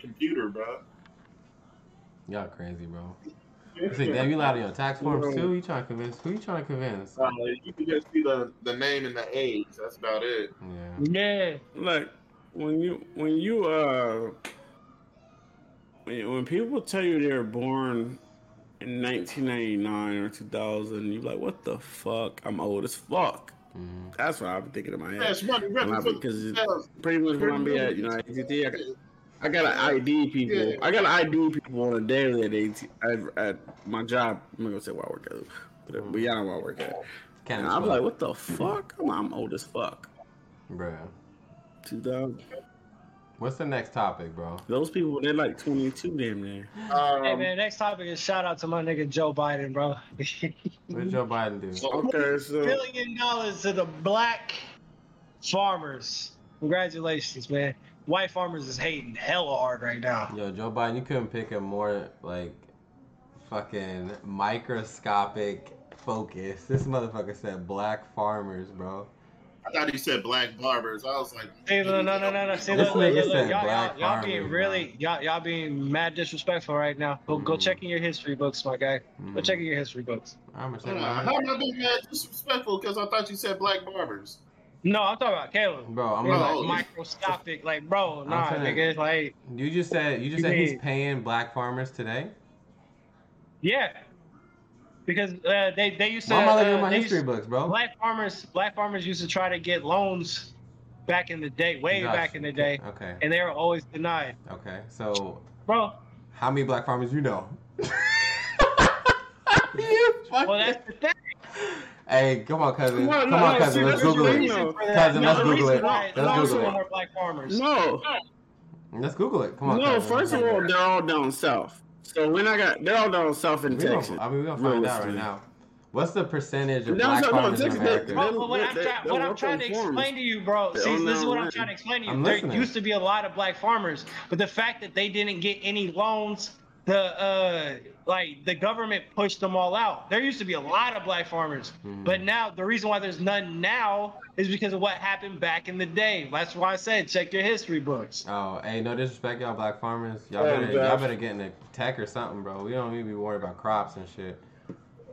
computer, bro. Y'all crazy, bro. You say, damn, you lied on your tax forms too? You trying to convince? Who you trying to convince? Uh, you can just see the, the name and the age. That's about it. Yeah. Yeah. Like when you when you uh when, when people tell you they're born in 1999 or 2000, you're like, what the fuck? I'm old as fuck. Mhm. That's what I'm thinking in my head. Cash money, When I- repping for because the it's pretty much where I'm be at, you know, AT&T, I got, I got to ID people. I got to ID people on a daily at AT, at, at my job. I'm not gonna say where I work at, but, but y'all know where I work at. Can't And I'm explain. like, what the fuck? I'm, I'm old as fuck. Bruh. 2000. What's the next topic, bro? Those people, they're like 22 damn near. Um, Hey, man, next topic is shout out to my nigga Joe Biden, bro. What did Joe Biden do? <laughs> Okay, so Billion dollars to the black farmers. Congratulations, man. White farmers is hating hella hard right now. Yo, Joe Biden, you couldn't pick a more like fucking microscopic focus. This motherfucker said black farmers, bro. I thought he said black barbers. I was like, See, no, no, no, no, no. See, This look, look, look, look. Y'all, y'all, y'all being really, y'all, y'all being mad disrespectful right now. Go, go Mhm. check in your history books, my guy. Go Mhm. check in your history books. I'm gonna check uh, how am I being mad disrespectful? Because I thought you said black barbers. No, I'm talking about Caleb. Bro, I'm You're like Oh, microscopic, like bro, nah, saying- nigga, it's like, you just said you just You said he's paying black farmers today. yeah, because uh, they they used to. Why am I looking uh, at my history used- books, bro? Black farmers, black farmers used to try to get loans back in the day, way Gotcha. back in the day, Okay. and they were always denied. Okay. So, Bro, how many black farmers you know? <laughs> you fucking- well that's the thing. Hey, come on, cousin. Come on, Come no, on, cousin. see, Let's Google it. reason Cousin, no, let's Google it. Let's Google it. more black farmers. No, Let's Google it. Come on. no. cousin. First of all, they're all down south. So when I got, they're all down south in we gonna, Texas. I mean, we're gonna find out right now. What's the percentage of No, black no, no, farmers in Texas, America? Bro, but what I'm, They- try- they what I'm trying to explain to you, bro. See, this is what I'm trying to explain to you. I'm there listening. used to be a lot of black farmers, but the fact that they didn't get any loans, the uh, like the government pushed them all out. There used to be a lot of black farmers, Hmm. but now the reason why there's none now is because of what happened back in the day. That's why I said check your history books. Oh, hey, no disrespect, y'all black farmers. Y'all Oh, better, y'all better get into tech or something, bro. We don't need to be worried about crops and shit.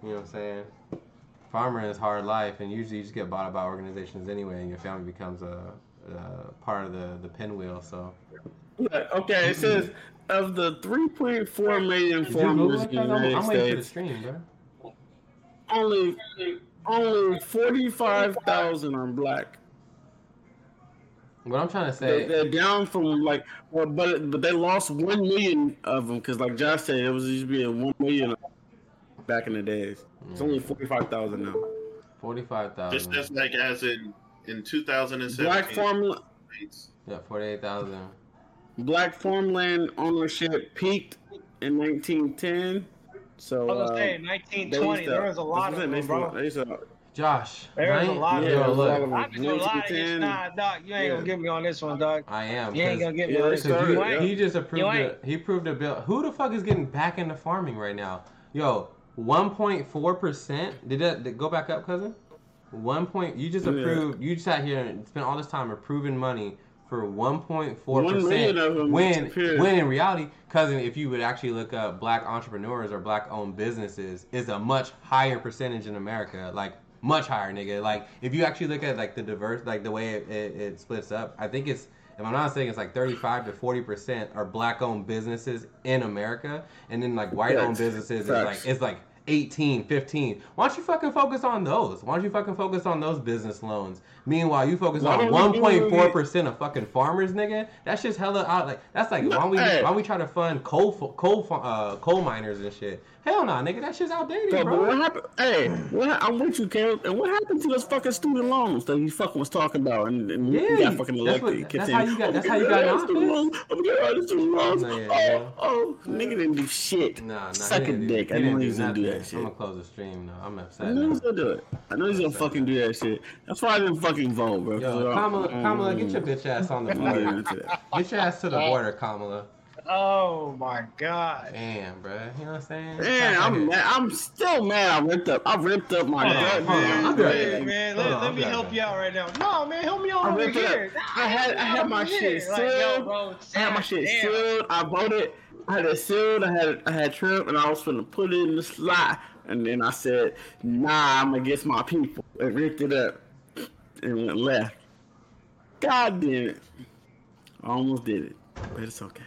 You know what I'm saying? Farming is hard life, and usually you just get bought out by organizations anyway, and your family becomes a, a part of the the pinwheel. So. Okay, it says of the 3.4 million Did you farmers in the United I'm waiting for the States, stream, bro. only only 45,000 are black. What I'm trying to They, say, they're down from like, well, but but they lost one million of them because, like Josh said, it was used to be a one million back in the days. It's only mm. 45,000 now. forty-five Just thousand. that's like as in in 2017. Black farm Yeah, forty-eight thousand. Black farmland ownership peaked in 1910. So I was uh, gonna say they 1920. to- There was a lot of what them, bro. they used to- they used to- Josh, There was a right? lot of them. look, Yeah, I just know a lot of this. 1910. Nah, dog, you ain't Yeah. gonna get me on this one, dog. I am. You ain't 'cause- gonna get me Yeah, on this one. he, You yeah. he just approved You a he proved a bill. Who the fuck is getting back into farming right now? Yo, one point four percent. Did that did, go back up, cousin? One point. You just Yeah. approved. You sat here and spent all this time approving money for one point four One percent. million When when in reality, cousin, if you would actually look up black entrepreneurs or black owned businesses, is a much higher percentage in America. Like much higher, nigga. Like if you actually look at like the diverse, like the way it, it, it splits up, I think it's if I'm not saying it's like 35 to 40 percent are black-owned businesses in America, and then like white-owned businesses is like it's like 18, 15. Why don't you fucking focus on those? Why don't you fucking focus on those business loans? Meanwhile, you focus Why on we do- 1.4 percent of fucking farmers, nigga. That's just hella out. Like that's like why don't we Hey. why we try to fund coal coal uh, coal miners and shit? Hell no, nigga. That shit's outdated, So, bro. what happened? Hey, what, I'm with you, Caleb. And what happened to those fucking student loans that he fucking was talking about? And, and Yeah, he got fucking that's elected. what- that's how you got- "Oh, that's how you got in student loans. Oh, we got all the student loans. Yeah, oh, oh, nigga didn't do shit. Nah, nah, Suck he a didn't do- dick. I didn't knew do he was gonna do that shit. I'm gonna close the stream though. I'm I upset. know he's gonna do it. I know he's gonna fucking do that shit. That's why I didn't fucking vote, bro. Yo, Kamala, Kamala, get your bitch ass on the I'm border. Get your ass to the uh, border, Kamala. Oh my god. Damn, bruh. You know what I'm saying? Man, I'm mad. I'm still mad. I ripped up. I ripped up my Hold on, hold on, goddamn. I'll be right Hey, back. man, let, on, let me help you out right now. No, man, help me out I over ripped it here. up. I had- I had my shit Like, yo, sealed. bro, I had my shit damn. sealed. I voted. I had it sealed. I had I had trip, and I was gonna put it in the slot. And then I said, "Nah, I'm against my people," and ripped it up and went left. God damn it! I almost did it, but it's okay.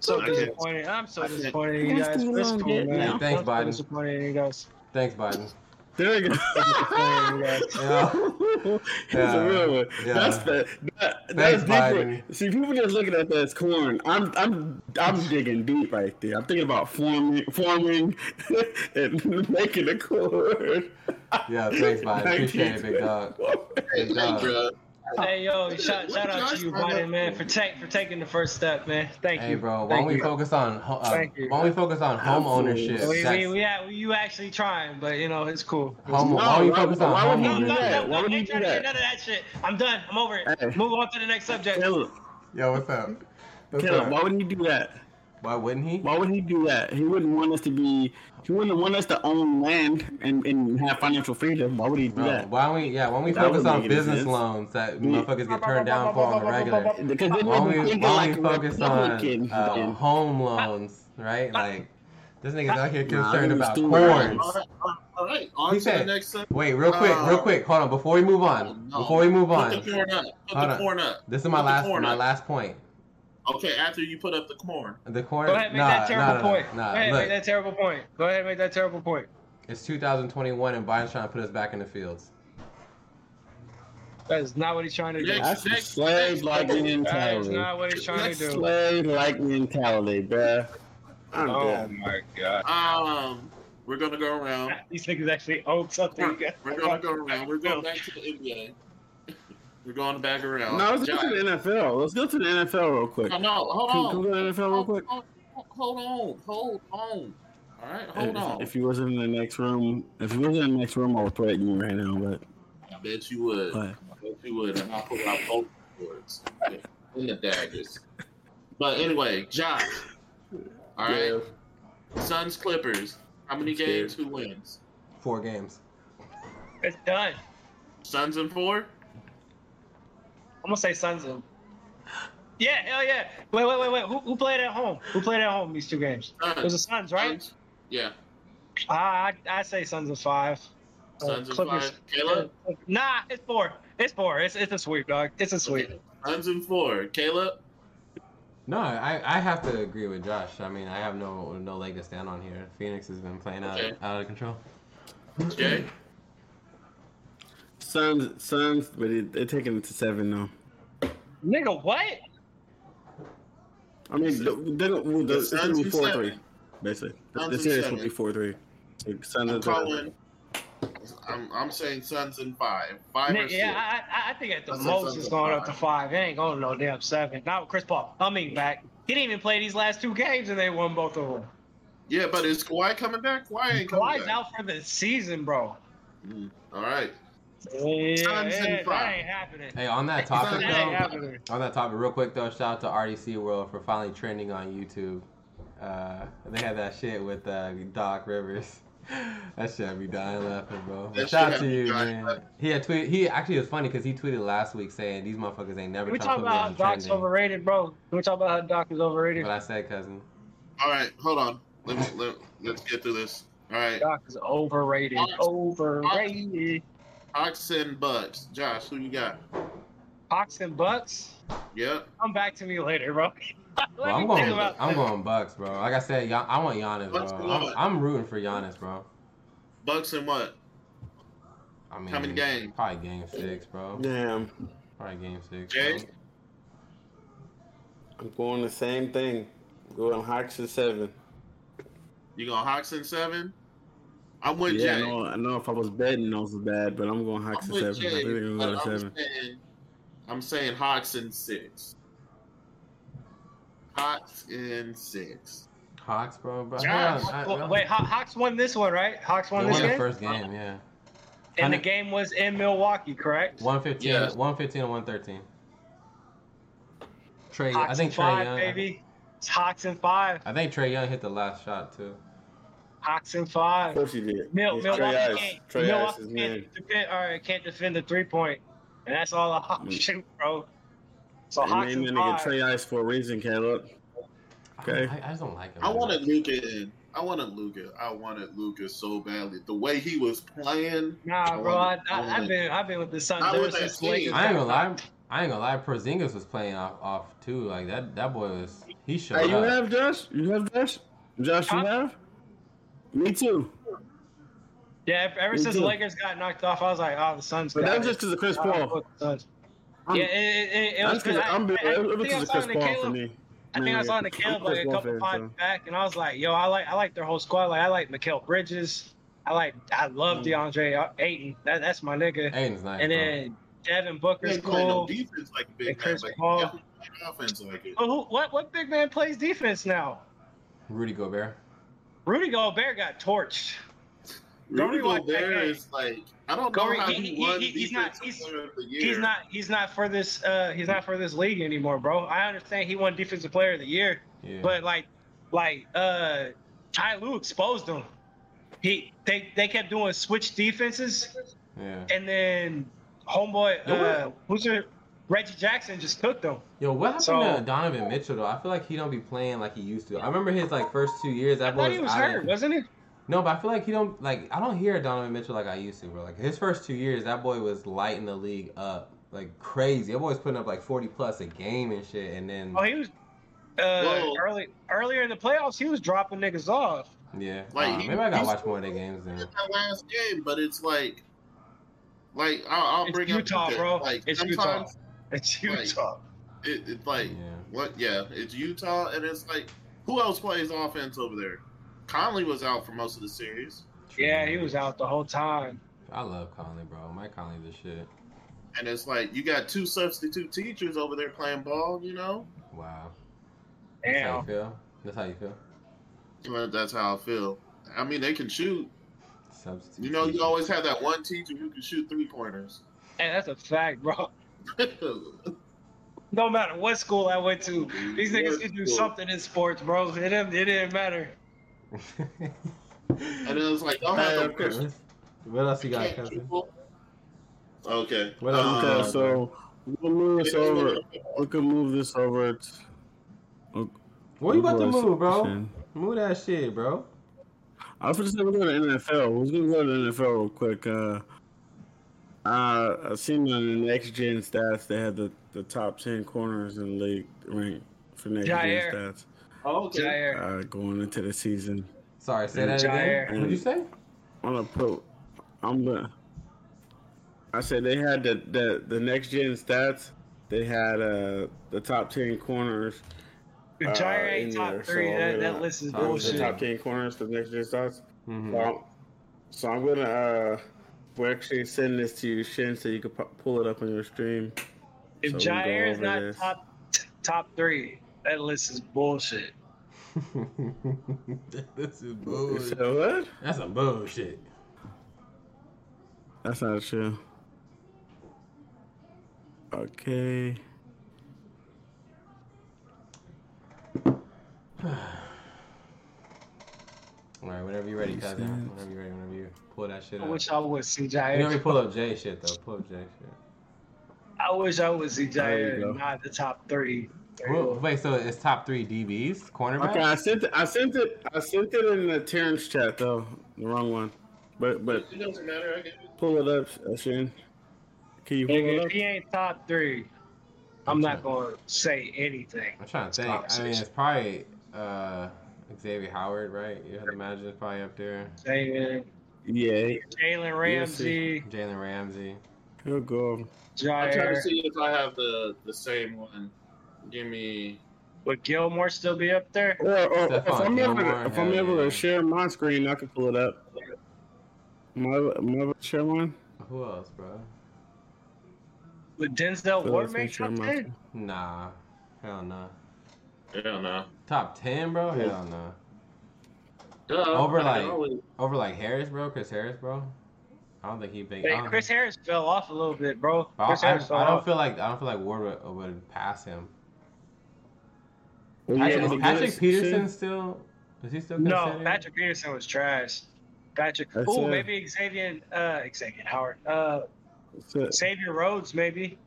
So I can't- disappointed. I'm so disappointed in you guys. It's cool, get man. now. Thanks, I'm so Biden. disappointed in you guys. Thanks, Biden. There you go. Disappointed in you guys. <laughs> Yeah. He's Yeah. a real one. Yeah. That's the that, that's Thanks, different. See, people just looking at that as corn. I'm I'm I'm digging deep right there. I'm thinking about forming forming <laughs> and making a corn. <laughs> Yeah, thanks, Biden. Appreciate it, big dog. Big Hey, dog. Hey yo, shout, shout out to you, Josh, Biden, man, for take for taking the first step, man. Thank Hey, you. bro. Why don't we you. focus on ho- uh, Thank you. why don't we focus on home ownership? We, we, we, yeah, you actually trying, but you know it's cool. home, No, why don't we why- focus on why would home No, do no, ownership? that? no, Why would I he ain't do trying to that? hear none of that shit. I'm done. I'm over it. Hey. Move on to the next subject. Caleb, Yo, what's up? What's Caleb, up? why would you do that? Why wouldn't he? Why would he do that? He wouldn't want us to be. He wouldn't want us to own land and, and have financial freedom. Why would he do Bro, that? why don't we? Yeah, why don't we That focus on business sense. loans that Yeah. motherfuckers get turned down for on the regular? Because then Why don't we'll we, be thinking why like don't we a focus on uh, home loans, right? Like this nigga's out here concerned I'm about stupid. corns. All right, all right. On He to said- the next subject. Wait, real quick, real Uh, quick. Hold on, before we move on. No. Before we move Put on, the corn up. Put Hold the on. corn up. this is my the last my last point. Okay, after you put up the corn. The corn. Go ahead, make nah, that terrible nah, point. Nah, Go ahead, look, make that terrible point. Go ahead, make that terrible point. It's 2021 and Biden's trying to put us back in the fields. That is not what he's trying to do. Next- That's next- slave like mentality. That is not what he's trying to do. Slave like mentality, bruh. I'm Oh dead. my god. Um, we're gonna go around. These niggas actually own something. We're, we're gonna go around. We're going back to the NBA. We're going back around. No, let's go to the NFL. Let's go to the NFL real quick. No, no, hold Can, on. can we go to the NFL real quick? Hold, hold, hold on, hold on. All right, hold if, on. If you wasn't in the next room, if you wasn't in the next room, I would threaten you right now. But, I bet you would. but I bet you would, and I'll pull out both swords in the daggers. But anyway, Josh. All right, Suns Clippers. How many games? Who wins? Four games. It's done. Suns and four. I'm gonna say Suns. in. Yeah, hell yeah. Wait, wait, wait, wait. Who, who played at home? Who played at home these two games? It was the Suns, right? Suns. Yeah, I I, I say Suns of five. Uh, Suns and Clippers- five. Caleb. Nah, it's four. It's four. It's it's a sweep, dog. It's a sweep. Suns and four. Caleb. No, I, I have to agree with Josh. I mean, I have no no leg to stand on here. Phoenix has been playing out, Okay. out of control. Jay. <laughs> Suns, Suns, but it, they're taking it to seven now. Nigga, what? I mean, the, they don't, well, the, The it's gonna be four seven. three, basically. The, Suns the series seven. will be four three. So Suns I'm and calling. I'm, I'm saying Suns and five. Five or Nigga, six. yeah, I, I, I think at the I most Suns it's of going up to five. five. It ain't going no damn seven. Not with Chris Paul. coming back. He didn't even play these last two games and they won both of them. Yeah, but is Kawhi coming back? Kawhi ain't coming Kawhi's back. out for the season, bro. Mm, All right. Yeah, Suns and yeah, that ain't happening. Hey, on that That topic ain't though, on that topic, real quick though, shout out to RDC World for finally trending on YouTube. Uh, they had that shit with uh, Doc Rivers. <laughs> that shit had me dying laughing, bro. That shout out to you, man. laughing. He had tweeted. He actually was funny because he tweeted last week saying these motherfuckers ain't never Can we trying talk to put me about how on Doc's trending. overrated, bro? Can we talk about how Doc is overrated? What I said, cousin. All right. Hold on. Let me, let, let's get through this. All right. Doc is overrated. Overrated. Hawks and Bucks. Josh, who you got? Hawks and Bucks. Yep. Come back to me later, bro. <laughs> Let Bro, me I'm think going. I'm this. going Bucks, bro. Like I said, I want Giannis, Bucks bro. I'm. I'm rooting for Giannis, bro. Bucks and what? I mean, How many games? Probably game six, bro. Damn, Probably game six. Jay? bro. I'm going the same thing. going Hawks and seven. You going Hawks and seven? I'm with yeah, I know, I know. If I was betting, those was bad, but I'm going Hawks and with seven. I Jay. think they're gonna but go I'm seven. saying, I'm saying Hawks and six. Hawks and six. Hawks, bro. bro. Josh, Hold I- well, wait, Haw- Hawks won this one, right? Hawks They won won this the game, first game, yeah. and the game was in Milwaukee, correct? 115, Yes. 115 and 113. Trae, Hawks I think Trae five, Young. baby. It's Hawks and five. I think Trae Young hit the last shot too. Hawks and Of course you did. Mil- It's Milwaukee Trae Ice. can't. Trae Ice Milwaukee is can't man. defend. All right, can't defend the three point, and that's all the Hawks Mm. shoot, bro. So They Hawks named and that nigga five. Trae Ice for a reason, Caleb. Okay. I, I just don't like him. I wanted Luka in. I wanted Luka. I wanted Luka so badly. The way he was playing. Nah, bro. I, wanted- I, wanted- I've been I've been with the Suns Not ever with that since. Lakers. I ain't gonna lie. I ain't gonna lie. Porzingis was playing off, off too. Like that. That boy was. He showed Hey, you up. have Josh? You have Josh? Josh, you Huh? have? Me too. Yeah, ever Me since the. Lakers got knocked off, I was like, oh, the Suns. But got that was just because of Chris Paul. fuck the Suns. I'm- yeah, it, it, it, it was That's 'cause because I, I'm, I, it was I think I because of Chris talking to Paul for me. I think I was Man, on the I'm Caleb like a couple fan, times back, and I was like, yo, I like I like their whole squad. Like I like Mikal Bridges. I like I love Mm. DeAndre Ayton. That that's my nigga. Ayton's nice. And bro. then Devin Booker's ain't playing no cool. defense like big And man, Chris but he Paul. offense like it. But who, what what big man plays defense now? Rudy Gobert. Rudy Gobert got torched. Go Rudy rewatch Gobert is like I don't Go know how he- he, he- won he- he's not- he's- of the year. He's not he's not for this uh he's not for this league anymore, bro. I understand he won defensive player of the year, Yeah. but like like uh Ty Lue exposed him. He they they kept doing switch defenses yeah. and then homeboy uh who's your Reggie Jackson just cooked them. Yo, what happened So- to Donovan Mitchell though? I feel like he don't be playing like he used to. I remember his like first two years. I That thought boy he was out hurt, of- wasn't he? No, but I feel like he don't like. I don't hear Donovan Mitchell like I used to, bro. Like his first two years, that boy was lighting the league up like crazy. That boy was putting up like forty plus a game and shit. And then Oh, he was uh early earlier in the playoffs. He was dropping niggas off. Yeah. Like, Uh, he- maybe I gotta watch more of their games then. that last game, but it's like, like I'll, I'll It's bring Utah, up the- bro. Like It's Utah. Sometimes It's Like- Utah. it, it's like Yeah. what? Yeah, it's Utah, and it's like who else plays offense over there? Conley was out for most of the series, Yeah, he was out the whole time. I love Conley, bro. Mike Conley's the shit. and it's like you got two substitute teachers over there playing ball. You know, Wow. That's how you feel. That's how you feel. Well, that's how I feel. I mean, they can shoot. Substitute. You know, you always have that one teacher who can shoot three pointers. Hey, that's a fact, bro. No matter what school I went to, these niggas What could do school? something in sports, bro. It didn't, it didn't matter. <laughs> and it was like, y'all have of course. the what else you got, can't cousin? Okay. What else you Uh, Okay, got? so we'll move this over. We can move this over. To, What you about to move, bro? Move that shit, bro. I was just gonna go to NFL. We're gonna go to the NFL real quick. Uh, uh, I seen on the next gen stats they had the, the top ten corners in the league rank for next Jair. gen stats Oh, okay. Jair. uh, going into the season. Sorry, say that Jair. again. What'd you say? I'm gonna put. I'm gonna. I said they had the the, the next gen stats. They had uh the top ten corners. If uh, Jair in ain't top there, three, so that, I'm that list is Top- The bullshit. top ten corners for next gen stats. Mhm. Well, so I'm gonna uh, we're actually sending this to you, Shin, so you can pu- pull it up on your stream. If So we Jair is not this. top top three, that list is bullshit. <laughs> this is bullshit. said what? That's some bullshit. That's not true. Okay. <sighs> <sighs> <sighs> All right, whenever you're ready, cousin. sense. Whenever you're ready, whenever you pull that shit out. I wish I would see You know, we pull up Jay shit though. Pull up Jay shit. I wish I would see There you go. Jair, not the top three. Well, wait, so it's top three DBs, cornerback. Okay, I sent it. I sent it. I sent it in the Terrence chat though. The wrong one. But but It doesn't matter. I get it. pull it up, Shin. Can you pull Nigga, it if he ain't top three, I'm not gonna say anything. I'm trying to think. I mean, it's probably uh, Xavier Howard, right? You have to imagine it's probably up there. Saying Yeah, Jalen Ramsey, Jalen Ramsey. he'll go. I'm trying to see if I have the the same one. Give me. Would Gilmore still be up there? Or, or if I'm able Gilmore, to, if I'm able yeah. to share my screen, I can pull it up. Am I, am I able to share one? Who else, bro? Would Denzel Ward make share top my? Nah, hell no. Hell no. Top ten, bro? Hell no. Duh, Over, I like- can always- Over like Harris, bro. Chris Harris, bro. I don't think he big. I Hey, don't, Chris Harris fell off a little bit, bro. I, Chris I, Harris fell I don't off. feel like I don't feel like Ward would, would pass him. Well, Patrick, yeah, Patrick this- Peterson still? Is he still No. Patrick Peterson was trash. Patrick. Oh, maybe Xavier. Uh, Xavier Howard. Uh, That's it. Xavier Rhodes, maybe.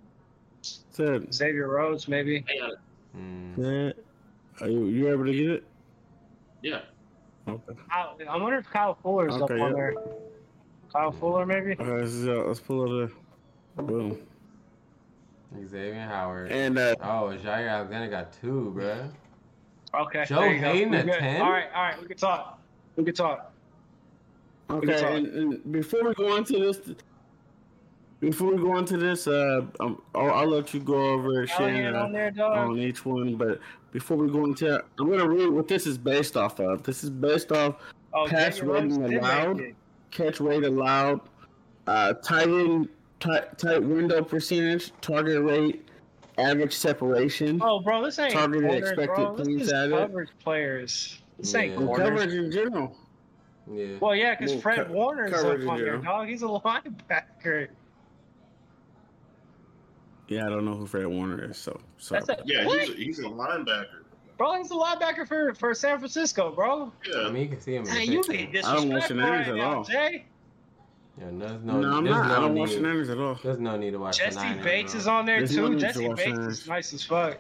That's it. Xavier Rhodes, maybe. I got it. Yeah. Are you, you able to get it? Yeah. Okay. Kyle, I wonder if Kyle Fuller's up Okay, on yeah. there. Kyle Fuller, maybe. Okay, so let's pull it up. Boom. Xavier Howard. And uh, Oh, Jair Alexander got two, bro. Okay. Joe there go. Haden We at good. 10? All right, all right. We can talk. We can talk. okay, Good talk. and, and before we go into this, before we go into this, uh, um, I'll, I'll let you go over it, Shane, uh, on there, dog. on each one. But before we go into, I'm gonna read what this is based off of. This is based off Oh, pass rating allowed. catch rate allowed, uh, tight end, tight, tight window percentage, target rate, average separation. Oh, bro, this ain't Targeted corners, expected bro. This is added. coverage players. This ain't Yeah. And corners. coverage in general. Yeah. Well, yeah, because Well, Fred co- Warner's up coverage on there, dog. He's a <laughs> linebacker. Yeah, I don't know who Fred Warner is, so sorry. A, Yeah, he's a, he's a linebacker. bro. He's a linebacker for, for San Francisco, bro. Yeah. I mean, you can see him. In Hey, you picture. being I don't watch disrespectful shenanigans right at now, all. Jay. Yeah, there's no, no. I'm there's not. No I don't need, watch shenanigans at all. There's no need to watch Jessie Shenanigans, Bates is on there There's too. need to Jessie watch Bates is nice as fuck.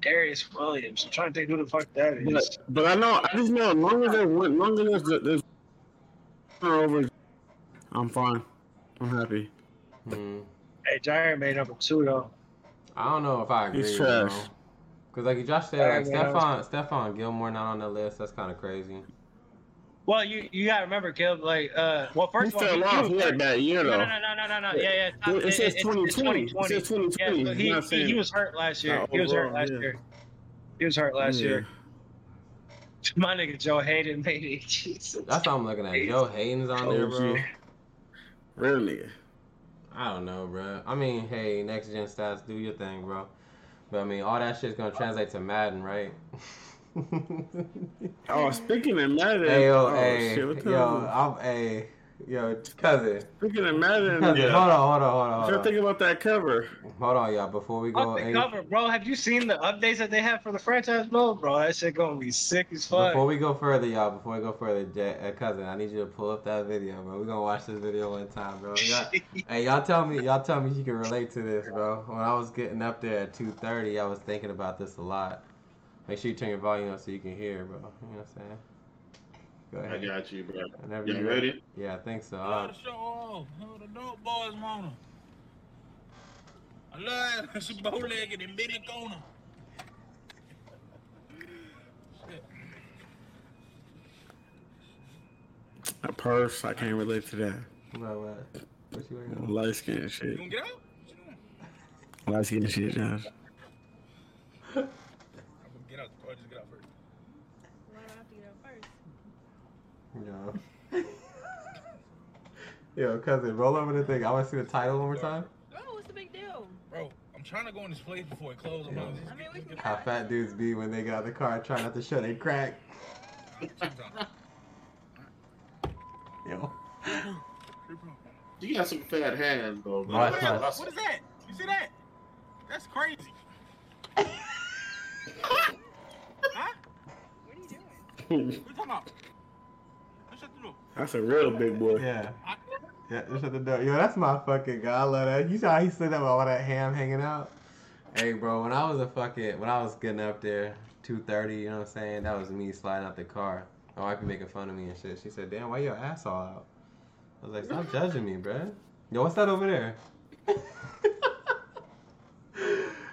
Darious Williams. I'm trying to think who the fuck that is. But, but I know, I just know, as long as they win, as long as there's, there's turnovers, I'm fine. I'm happy. Hmm. Hey, Jair made number two though. I don't know if I agree. He's trash. Cause like Josh said, like man. Stephon, Stephon Gilmore not on the list. That's kind of crazy. Well, you you gotta remember, Caleb. Like, uh, well, He first of all, fell he, off he was like that year though. no, no, no, no, no, no. Yeah, yeah. It, says 2020. It says 2020. Yeah, so he, what he, he was hurt last year. Not He was hurt last yeah. year. He was hurt last Yeah. year. <laughs> My nigga Joe Haden made it. Jesus. That's what I'm looking at. Joe Haden's on there, bro. OG. I don't know, bro. I mean, hey, next gen stats, do your thing, bro. But I mean, all that shit's gonna translate to Madden, right? <laughs> Oh, speaking of Madden. hey yo, oh, hey, shit, yo, I'm, hey, yo, cousin, Speaking of Madden, cousin, Yeah. hold on, hold on, hold on, what hold y'all on. think about that cover? Hold on, y'all. Before we go, the any- cover, bro. Have you seen the updates that they have for the franchise mode, bro? That shit gonna be sick as fuck. before we go further, y'all. Before we go further, Jay, uh, cousin, I need you to pull up that video, bro. We gonna watch this video one time, bro. Y'all- <laughs> Hey, y'all tell me, y'all tell me you can relate to this, bro. When I was getting up there at 2:30, I was thinking about this a lot. Make sure you turn your volume up so you can hear, bro. You know what I'm saying? Go I got you, bro. Whenever You you're ready? Yeah, I think so. I love the show off. Oh, the dope boys, mama. I love it. It's a bow legged and Billy Kona. A purse. I can't relate to that. what, what? What you waiting on? Light skin shit. You gonna get out? What you doing? Light skin shit, Josh. <laughs> I'm gonna get out. Or just get out first. Why do I have to get up first? Yo. Yo, cousin, roll over the thing. I want to see the title one more time. Oh, what's the big deal? Bro, I'm trying to go in this place before it closes. I'm Yeah. gonna I mean, we can How fat dudes be when they get out of the car trying not to show they crack. <laughs> Yo. You got some fat hands, though, bro. Oh, What, what is that? You see that? That's crazy. <laughs> huh? What are you doing? What you talking about? Let's shut the door. That's a real big boy. Yeah. Yeah, just at the door. Yo, that's my fucking guy. I love that. You saw how he said that with all that ham hanging out? Hey, bro, when I was a fucking, when I was getting up there, 2.30, you know what I'm saying? That was me sliding out the car. My wife be making fun of me and shit. She said, damn, why your ass all out? I was like, stop judging me, bruh. Yo, what's that over there? <laughs>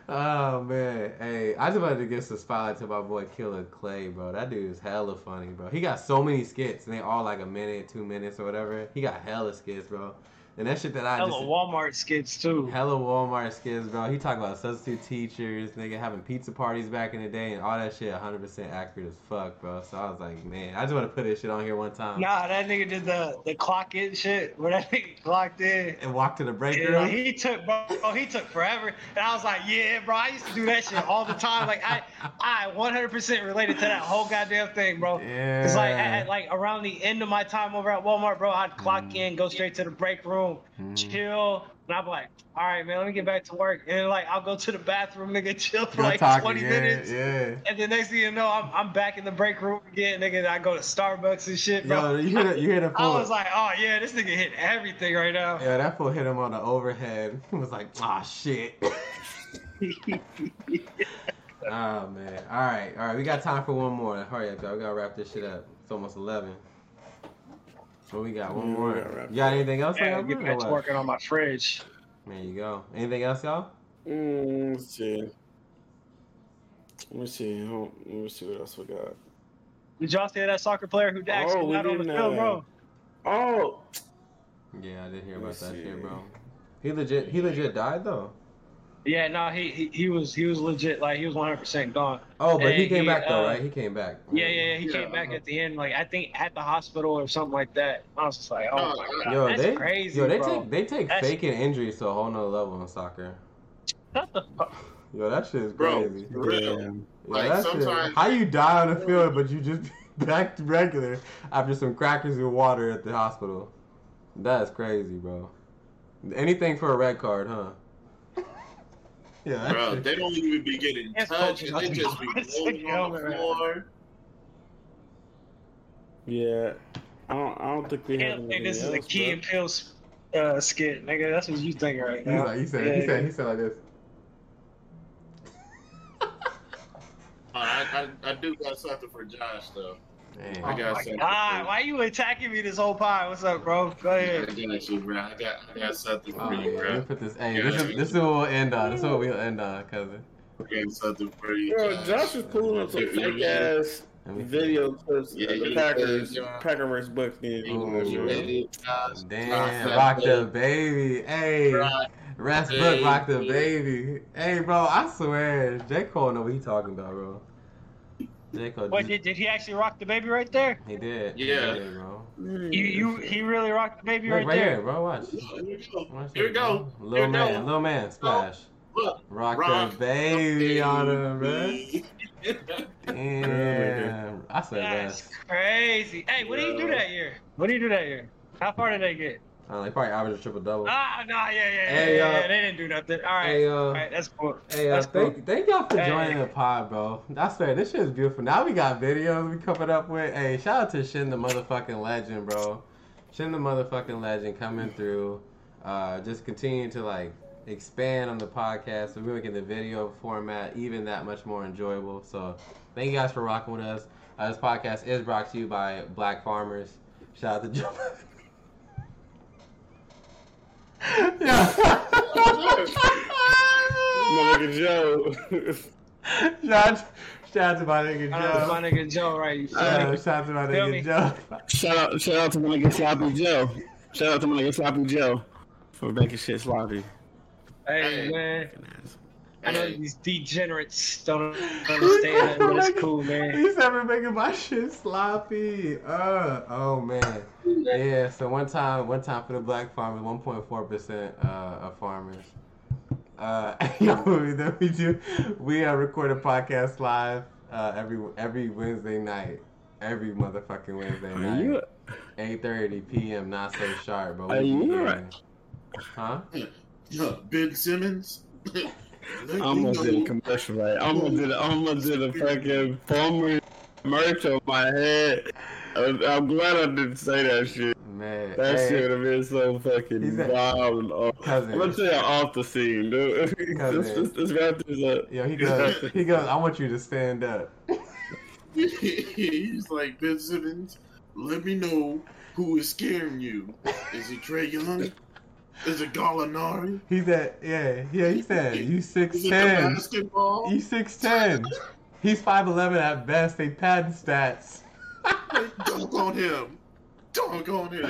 oh, man. Hey, I just wanted to give some spotlight to my boy Killer Clay, bro. That dude is hella funny, bro. He got so many skits, and they all like a minute, two minutes, or whatever. He got hella skits, bro. And that shit that I Hella just... Walmart skits too. Hella Walmart skits, bro. He talk about substitute teachers, nigga having pizza parties back in the day, and all that shit 100% accurate as fuck, bro. So I was like, man, I just want to put this shit on here one time. Nah, that nigga did the the clock in shit where that <laughs> nigga clocked in. And walk to the break room. he took, bro. He took forever, and I was like, "Yeah, bro. I used to do that shit all the time. Like, I, I 100% related to that whole goddamn thing, bro. Yeah. Cause like, at, like around the end of my time over at Walmart, bro, I'd clock Mm. in, go straight to the break room, Mhm. chill, and I'm like, "All right, man, let me get back to work." And like, I'll go to the bathroom, nigga, <laughs> chill for like talking, 20 yeah, minutes. Yeah. And the next thing you know, I'm, I'm back in the break room again, nigga. and I go to Starbucks and shit, bro. Yo, you hit the, you hear the <laughs> I was like, oh yeah, this nigga hit everything right now. yeah, that fool hit him on the overhead. <laughs> He was like, ah, shit. oh, man. All right, all right. We got time for one more. Hurry up, y'all. We got to wrap this shit up. It's almost 11. What we got? One more. gotta You got anything else? Yeah, on get your back mind, to working on my fridge. There you go. Anything else, y'all? Mm, let's see. Let me see. Let me see what else we got. Did y'all see that soccer player who actually Oh, we got on the didn't, field, uh, bro? Oh, Yeah, I did hear about Let's that see. shit, bro. He legit, he legit died though. Yeah, no, he, he he was he was legit like he was 100 percent gone. Oh, but he Hey, came he, back though, uh, right? He came back. Yeah, yeah, yeah. He Yeah, came back uh-huh. at the end, like I think at the hospital or something like that. I was just like, oh No, my god, Yo, that's they, crazy, yo, they bro. take they take That's- faking injuries to a whole nother level in soccer. What the fuck? Yo, that shit is Bro, crazy. for real. yeah. Yeah, Like, that shit- sometimes- how you die on the field, but you just <laughs> back to regular after some crackers and water at the hospital? That's crazy, bro. Anything for a red card, huh? Yeah, Bro, shit- <laughs> they don't even be getting It's touched. coaches They just be like- rolling on the floor. Yeah. I don't. I don't think we I have. don't think this is a else, Key bro. and Pills uh, skit, nigga. That's what you think right He's now. like, he said, Yeah, he said, yeah. he said like this. Uh, I, I, I do got something for Josh though. Damn. I Oh got my something. god, why you attacking me this whole pod? What's up, bro? Go ahead. I ahead. got you, bro. I got, I got something Oh, for you, bro. let me put this. Hey, Yeah. this is this is what we'll end on. This is what we'll end on, cousin. Forgetting something for you. Bro, Josh is pulling up some fake ass video clips Yeah, of the you Packers, said, uh, Packer versus Bucks game. Ooh. You ready? Uh, Damn, rock the baby. Hey, Rock Rest the book, rock the baby. baby. Hey, bro, I swear, J Cole know what he talking about, bro. J Cole, Wait, did, did he actually rock the baby right there? he did. Yeah. he did, bro. You you he really rocked the baby Look right, right there. here, bro. Watch. Here we go. Watch Here we go. Little Here man, go. little man, splash. Look. Rock, Rock the baby on him, bro. baby. <laughs> Damn, I said That's rest. crazy. Hey, what did he do that year? What did he do that year? How far did they get? Uh, they probably averaged a triple double. Ah, no, yeah, yeah, yeah, Hey, yeah, uh, yeah, They didn't do nothing. All right, hey, uh, all right, that's cool. Hey, uh, that's cool. thank, thank y'all for Hey. joining the pod, bro. That's swear, this shit is beautiful. Now we got videos we coming up with. Hey, shout out to Shin the motherfucking legend, bro. Shin the motherfucking legend coming through. Uh, just continue to like expand on the podcast. So we're making the video format even that much more enjoyable. So thank you guys for rocking with us. Uh, this podcast is brought to you by Black Farmers. Shout out to Joe. My nigga Joe. Shout, shout out to my nigga Shout out to my Joe. nigga Joe, right? You Uh, shout out to my nigga me? Joe. shout out, shout out to my nigga Sloppy Joe. Shout out to my nigga Sloppy Joe for making shit sloppy. Hey, Hey. man. I know these degenerates don't <laughs> understand it, but it's cool, man. He's ever making my shit sloppy. Uh, oh man. Yeah. So one time, one time for the black farmers, 1.4 percent uh, of farmers. Uh, <laughs> then we do. We uh, record a podcast live uh, every every Wednesday night. Every motherfucking Wednesday Are night. you? 8:30 p.m. Not so sharp, but we Are you be. Huh? Yeah, Ben Simmons. <laughs> Let I'm gonna do the commercial right. I'm gonna do the I'm gonna do the fucking former merch on my head. I'm I'm glad I didn't say that shit. Man. That hey, shit would have been so fucking He's wild. and off. Cousin. I'm gonna tell you off the scene, dude. Cousin. Let's, let's, let's wrap this up. Yo, he goes. He goes. I want you to stand up. He's like Ben Simmons. Let me know who is scaring you. Is it Trae Young? <laughs> Is it Gallinari? He said, yeah, yeah. He said, you six Is it the ten. He's six ten. He's five eleven at best. They patent stats. Dunk on him. Dunk on him.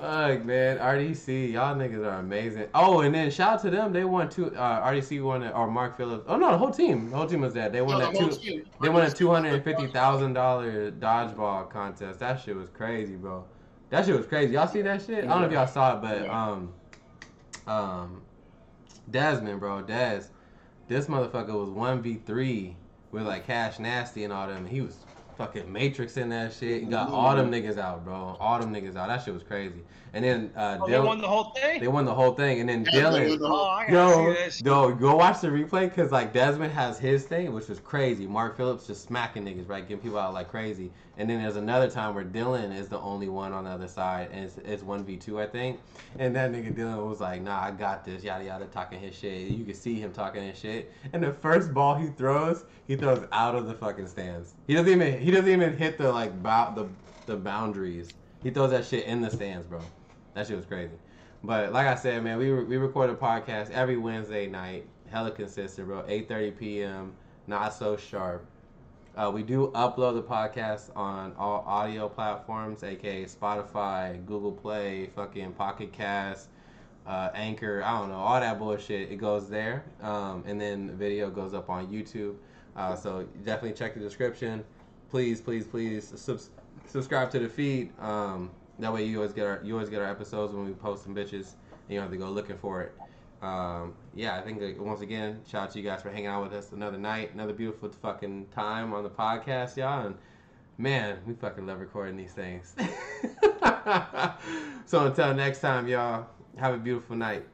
Fuck man, RDC, y'all niggas are amazing. Oh, and then shout out to them. They won two. Uh, RDC won it, or Mark Phillips. Oh no, the whole team. The whole team was that. They won No, that the two. They won a two hundred and fifty thousand dollar dodgeball contest. That shit was crazy, bro. That shit was crazy. Y'all see that shit? I don't know if y'all saw it, but um, um, Desmond, bro, Des, this motherfucker was one v three with like Cash Nasty and all them. He was fucking Matrix in that shit. He got all them niggas out, bro. All them niggas out. That shit was crazy. And then uh, Oh, they won the whole thing? they won the whole thing. And then Yeah, Dylan, won the Oh, I Yo, see that shit. yo, go watch the replay because like Desmond has his thing, which was crazy. Mark Phillips just smacking niggas, right, getting people out like crazy. And then there's another time where Dylan is the only one on the other side, and it's, it's one v two, I think. And that nigga Dylan was like, "Nah, I got this," yada yada, talking his shit. You can see him talking his shit. And the first ball he throws, he throws out of the fucking stands. He doesn't even he doesn't even hit the like bow, the the boundaries. He throws that shit in the stands, bro. That shit was crazy. But like I said, man, we re- we record a podcast every Wednesday night, hella consistent, bro. 8:30 p.m. Not so sharp. Uh, we do upload the podcast on all audio platforms, aka Spotify, Google Play, fucking Pocket Cast, uh, Anchor. I don't know all that bullshit. It goes there, um, and then the video goes up on YouTube. Uh, so definitely check the description. Please, please, please subs- subscribe to the feed. Um, that way you always get our you always get our episodes when we post some bitches, and you don't have to go looking for it. Um, yeah, I think uh, once again, shout out to you guys for hanging out with us another night, another beautiful fucking time on the podcast, y'all. And man, we fucking love recording these things. <laughs> so until next time, y'all, have a beautiful night.